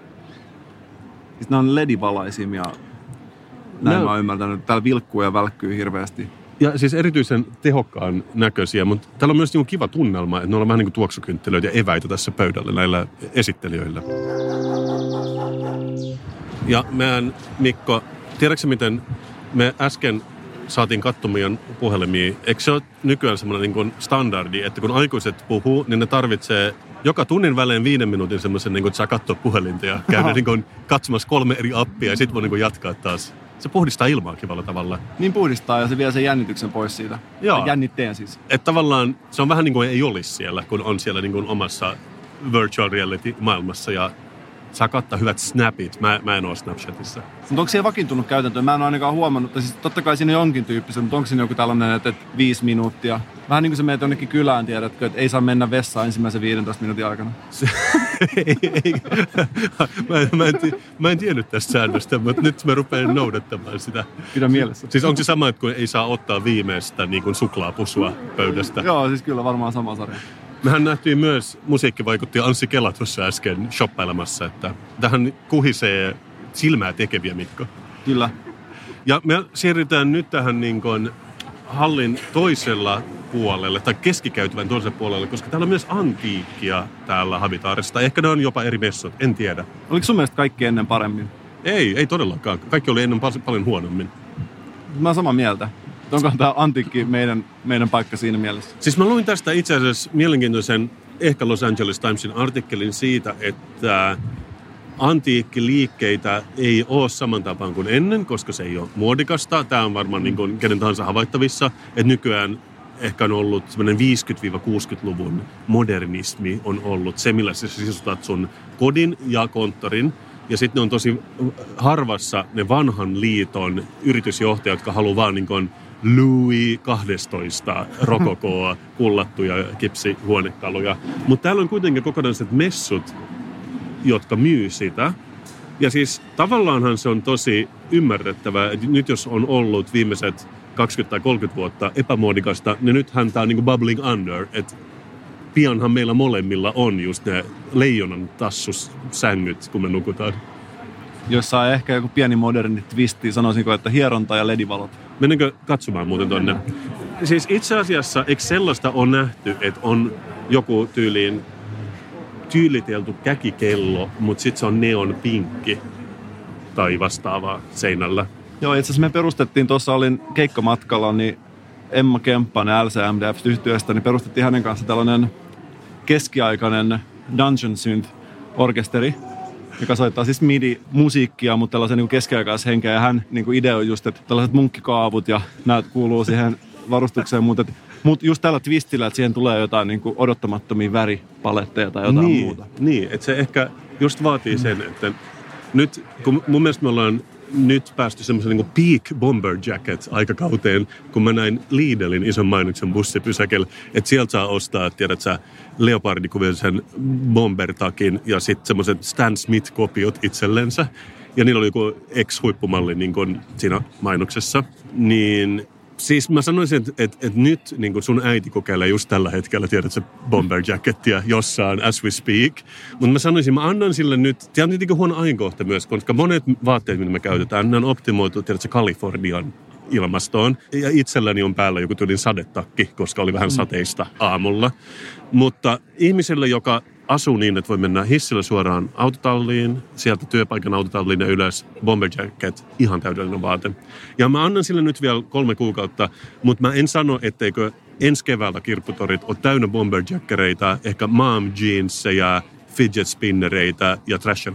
Siis nämä on ledivalaisia näin Nää- mä oon ymmärtänyt. Täällä vilkkuu ja välkkyy hirveästi. Ja siis erityisen tehokkaan näköisiä, mutta täällä on myös niin kiva tunnelma, että ne on vähän niin kuin tuoksukynttilöitä ja eväitä tässä pöydällä näillä esittelijöillä. Ja meidän Mikko, tiedätkö miten me äsken saatiin kattomien puhelimia? Eikö se ole nykyään semmoinen niin standardi, että kun aikuiset puhuu, niin ne tarvitsee joka tunnin välein viiden minuutin semmoisen, niin kuin, että saa katsoa puhelinta ja käydä niin kuin, katsomassa kolme eri appia ja sitten voi niin kuin, jatkaa taas. Se puhdistaa ilmaa kivalla tavalla. Niin puhdistaa ja se vie sen jännityksen pois siitä. Joo. Tai Jännitteen siis. Että tavallaan se on vähän niin kuin ei olisi siellä, kun on siellä niin kuin omassa virtual reality-maailmassa ja saa kattaa hyvät snapit. Mä, mä en ole Snapchatissa. Mutta onko siellä vakiintunut käytäntö? Mä en ole ainakaan huomannut. Tai Siis totta kai siinä on jonkin tyyppisen, mutta onko siinä joku tällainen, että, että viisi minuuttia? Vähän niin kuin sä menet jonnekin kylään, tiedätkö, että ei saa mennä vessaan ensimmäisen 15 minuutin aikana. ei, ei. Mä, en- mä, en, mä en tiennyt tästä säännöstä, mutta nyt mä rupean noudattamaan sitä. Pidä mielessä. Siis onko se sama, että kun ei saa ottaa viimeistä niin kuin suklaapusua pöydästä? Joo, siis kyllä varmaan sama sarja. Mehän nähtiin myös musiikkivaikuttaja Anssi Kela tuossa äsken shoppailemassa, että tähän kuhisee silmää tekeviä Mikko. Kyllä. Ja me siirrytään nyt tähän niin kuin hallin toisella puolelle, tai keskikäytävän toiselle puolelle, koska täällä on myös antiikkia täällä Habitaarissa. Tai ehkä ne on jopa eri messut, en tiedä. Oliko sun mielestä kaikki ennen paremmin? Ei, ei todellakaan. Kaikki oli ennen pal- paljon huonommin. Mä oon samaa mieltä. Onko tämä antiikki meidän, meidän paikka siinä mielessä? Siis mä luin tästä itse asiassa mielenkiintoisen ehkä Los Angeles Timesin artikkelin siitä, että antiikkiliikkeitä ei ole saman tapaan kuin ennen, koska se ei ole muodikasta. Tämä on varmaan niin kuin kenen tahansa havaittavissa, että nykyään ehkä on ollut semmoinen 50-60-luvun modernismi on ollut se, millä sä sisutat sun kodin ja konttorin. Ja sitten ne on tosi harvassa ne vanhan liiton yritysjohtajat, jotka haluaa vaan niin kuin Louis 12 rokokoa, kullattuja kipsihuonekaluja. Mutta täällä on kuitenkin kokonaiset messut, jotka myy sitä. Ja siis tavallaanhan se on tosi ymmärrettävää, että nyt jos on ollut viimeiset 20 tai 30 vuotta epämuodikasta, niin nythän tämä on niin kuin bubbling under, että pianhan meillä molemmilla on just ne leijonan tassussängyt, kun me nukutaan. Jossa on ehkä joku pieni moderni twisti, sanoisinko, että hieronta ja ledivalot. Mennäänkö katsomaan muuten tonne? Siis itse asiassa, eikö sellaista on nähty, että on joku tyyliin tyylitelty käkikello, mutta sitten se on neon pinkki tai vastaavaa seinällä. Joo, itse asiassa me perustettiin, tuossa olin keikkamatkalla, niin Emma Kemppanen LCMDF-yhtiöstä, niin perustettiin hänen kanssa tällainen keskiaikainen Dungeon Synth-orkesteri, joka soittaa siis midi-musiikkia, mutta tällaisen niin keskiaikaishenkeä. Ja hän niin ideoi just, että tällaiset munkkikaavut ja nämä kuuluu siihen varustukseen, mutta, mutta just tällä twistillä, että siihen tulee jotain niin kuin odottamattomia väripaletteja tai jotain niin, muuta. Niin, että se ehkä just vaatii sen, että nyt, kun mun mielestä me ollaan nyt päästy semmoisen niin peak bomber jacket aikakauteen, kun mä näin Lidlin ison mainoksen bussipysäkellä, että sieltä saa ostaa, tiedät sä, leopardikuvioisen bombertakin ja sitten semmoiset Stan Smith-kopiot itsellensä. Ja niillä oli joku ex-huippumalli niin kuin siinä mainoksessa. Niin Siis mä sanoisin, että, että, että nyt niin sun äiti kokeilee just tällä hetkellä, tiedätkö, bomber jackettia jossain as we speak. Mutta mä sanoisin, mä annan sille nyt, tämä on tietenkin huono ajankohta myös, koska monet vaatteet, mitä me käytetään, ne on optimoitu, tiedätkö, Kalifornian ilmastoon. Ja itselläni on päällä joku tyylin sadetakki, koska oli vähän sateista aamulla. Mutta ihmiselle, joka asuu niin, että voi mennä hissillä suoraan autotalliin, sieltä työpaikan autotalliin ja ylös, bomber jacket, ihan täydellinen vaate. Ja mä annan sille nyt vielä kolme kuukautta, mutta mä en sano, etteikö ensi keväältä kirpputorit ole täynnä bomber jackereita, ehkä mom jeansseja, fidget spinnereitä ja trash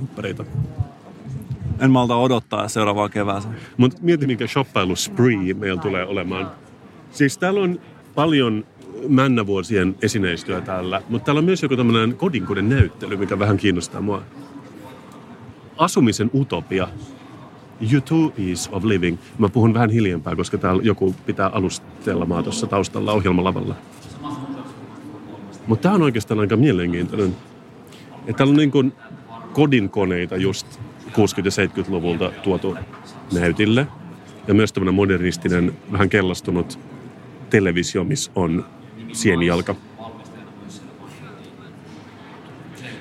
En malta odottaa seuraavaa kevääseen. Mutta mieti, mikä shoppailu spree meillä tulee olemaan. Siis täällä on paljon männävuosien esineistöä täällä, mutta täällä on myös joku tämmöinen kodinkoden näyttely, mikä vähän kiinnostaa mua. Asumisen utopia. Utopies of living. Mä puhun vähän hiljempaa, koska täällä joku pitää alustelmaa tuossa taustalla ohjelmalavalla. Mutta tämä on oikeastaan aika mielenkiintoinen. Että täällä on niin kuin kodinkoneita just 60- ja 70-luvulta tuotu näytille. Ja myös tämmöinen modernistinen, vähän kellastunut televisio, missä on sienijalka.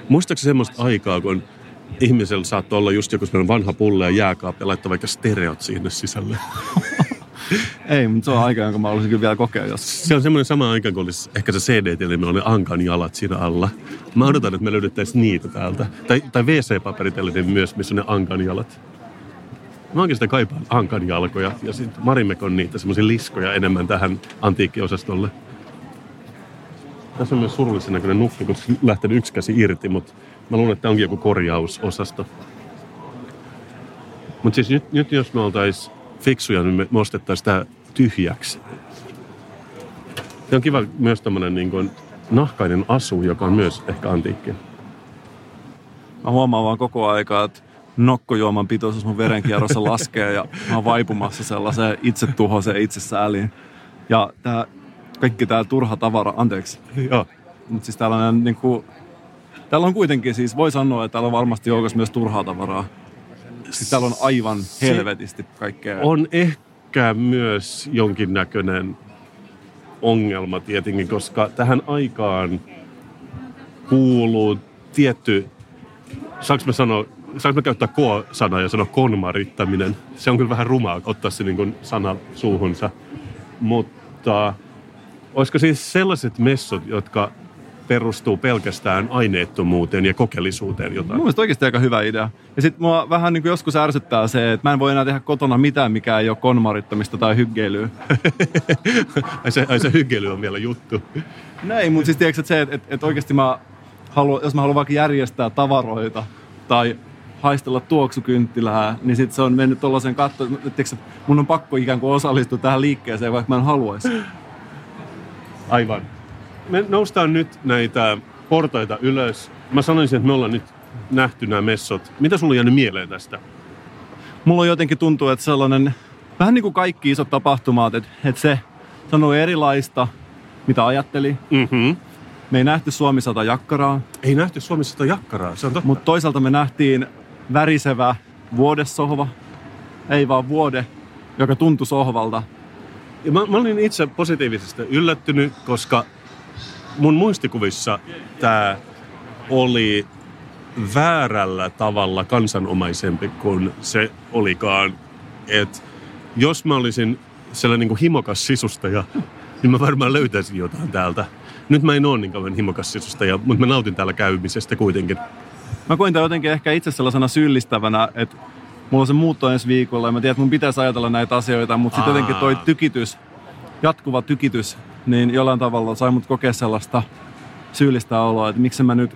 Muistaakseni semmoista aikaa, kun ihmisellä saattoi olla just joku vanha pulle ja jääkaappi ja laittaa vaikka stereot sinne sisälle. Ei, mutta se on aika, jonka mä haluaisin kyllä vielä kokea joskus. Se on semmoinen sama aika, kun olisi ehkä se cd eli meillä oli ankan jalat siinä alla. Mä odotan, että me löydettäisiin niitä täältä. Tai, tai WC-paperitelinen myös, missä on ne ankan jalat. Mä oikeastaan kaipaan ankan jalkoja ja sitten Marimek on niitä semmoisia liskoja enemmän tähän antiikkiosastolle. Tässä on myös surullisen näköinen nukki, kun lähtenyt yksi käsi irti, mutta mä luulen, että tämä onkin joku korjausosasto. Mutta siis nyt, nyt jos me oltais fiksuja, niin me, ostettaisiin sitä tyhjäksi. Se on kiva myös tämmöinen niin kuin nahkainen asu, joka on myös ehkä antiikki. Mä huomaan vaan koko aikaa, että nokkojuoman pitoisuus mun verenkierrossa laskee ja mä oon vaipumassa sellaiseen itsetuhoiseen itsesääliin. Ja tää, kaikki tää turha tavara, anteeksi. Joo. Mutta siis tällainen niin kuin, täällä on kuitenkin siis, voi sanoa, että täällä on varmasti joukossa myös turhaa tavaraa. Siis täällä on aivan helvetisti kaikkea. On ehkä myös jonkinnäköinen ongelma tietenkin, koska tähän aikaan kuuluu tietty, saanko mä sanoa, saanko mä käyttää ko-sanaa ja sanoa konmarittaminen? Se on kyllä vähän rumaa ottaa se niin sana suuhunsa. Mutta olisiko siis sellaiset messut, jotka perustuu pelkästään aineettomuuteen ja kokeellisuuteen jotain? Mun mielestä oikeasti aika hyvä idea. Ja sitten mua vähän niin kuin joskus ärsyttää se, että mä en voi enää tehdä kotona mitään, mikä ei ole konmarittamista tai hyggeilyä. ai, se, ai se hyggeily on vielä juttu. Näin, mutta siis tiedätkö, että se, että, että, että oikeasti mä haluan, jos mä haluan vaikka järjestää tavaroita tai haistella tuoksukynttilää, niin sitten se on mennyt tuollaisen katto, että mun on pakko ikään kuin osallistua tähän liikkeeseen, vaikka mä en haluaisi. Aivan. Me noustaan nyt näitä portaita ylös. Mä sanoisin, että me ollaan nyt nähty nämä messot. Mitä sulla on jäänyt mieleen tästä? Mulla on jotenkin tuntuu, että sellainen, vähän niin kuin kaikki isot tapahtumat, että, että se sanoi erilaista, mitä ajatteli. Mm-hmm. Me ei nähty Suomi 100 jakkaraa, Ei nähty Suomessa sitä jakkaraa, se on totta. mutta toisaalta me nähtiin värisevä vuodesohva. Ei vaan vuode, joka tuntui sohvalta. Ja mä, mä olin itse positiivisesti yllättynyt, koska mun muistikuvissa tämä oli väärällä tavalla kansanomaisempi kuin se olikaan. Et jos mä olisin sellainen niin kuin himokas sisustaja, niin mä varmaan löytäisin jotain täältä. Nyt mä en ole niin kauan himokas sisustaja, mutta mä nautin täällä käymisestä kuitenkin. Mä koin tämän jotenkin ehkä itse sellaisena syyllistävänä, että mulla on se muutto ensi viikolla ja mä tiedän, että mun pitäisi ajatella näitä asioita, mutta sitten jotenkin toi tykitys, jatkuva tykitys, niin jollain tavalla sai mut kokea sellaista syyllistä oloa, että miksi mä nyt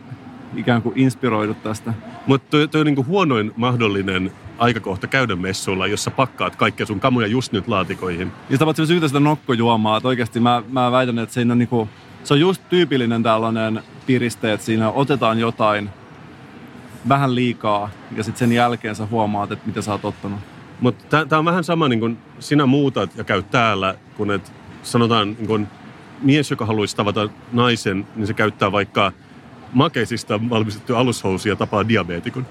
ikään kuin inspiroidu tästä. Mutta toi, toi on niin kuin huonoin mahdollinen aikakohta käydä messuilla, jossa pakkaat kaikkia sun kamuja just nyt laatikoihin. Ja sitä paitsi mä syytän sitä nokkojuomaa, että oikeasti mä, mä väitän, että siinä on niinku, se on just tyypillinen tällainen piriste, että siinä otetaan jotain vähän liikaa ja sitten sen jälkeen sä huomaat, että mitä sä oot ottanut. Mutta tämä on vähän sama niin kuin sinä muutat ja käyt täällä, kun et, sanotaan niin kuin mies, joka haluaisi tavata naisen, niin se käyttää vaikka makeisista valmistettuja alushousuja ja tapaa diabeetikon.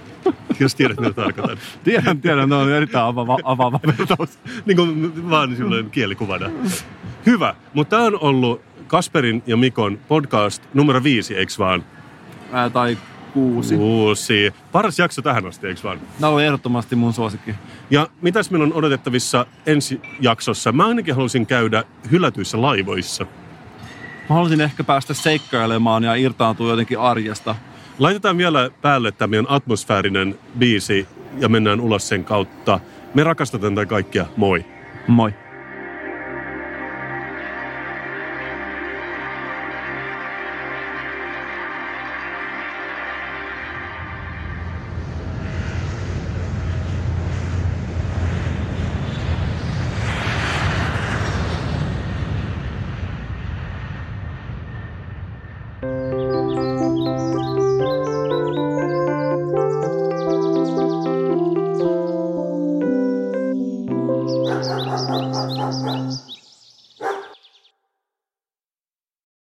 Jos tiedät, mitä tarkoitan. Tiedän, tiedän, ne on erittäin avaava, avaava vertaus. niin kuin vaan silloin kielikuvana. Hyvä, mutta tämä on ollut Kasperin ja Mikon podcast numero viisi, eikö vaan? Ää, tai kuusi. Uusi. Paras jakso tähän asti, eikö vaan? Tämä on ehdottomasti mun suosikki. Ja mitäs meillä on odotettavissa ensi jaksossa? Mä ainakin halusin käydä hylätyissä laivoissa. Mä haluaisin ehkä päästä seikkailemaan ja irtaantua jotenkin arjesta. Laitetaan vielä päälle tämä meidän atmosfäärinen biisi ja mennään ulos sen kautta. Me rakastetaan tätä kaikkia. Moi! Moi.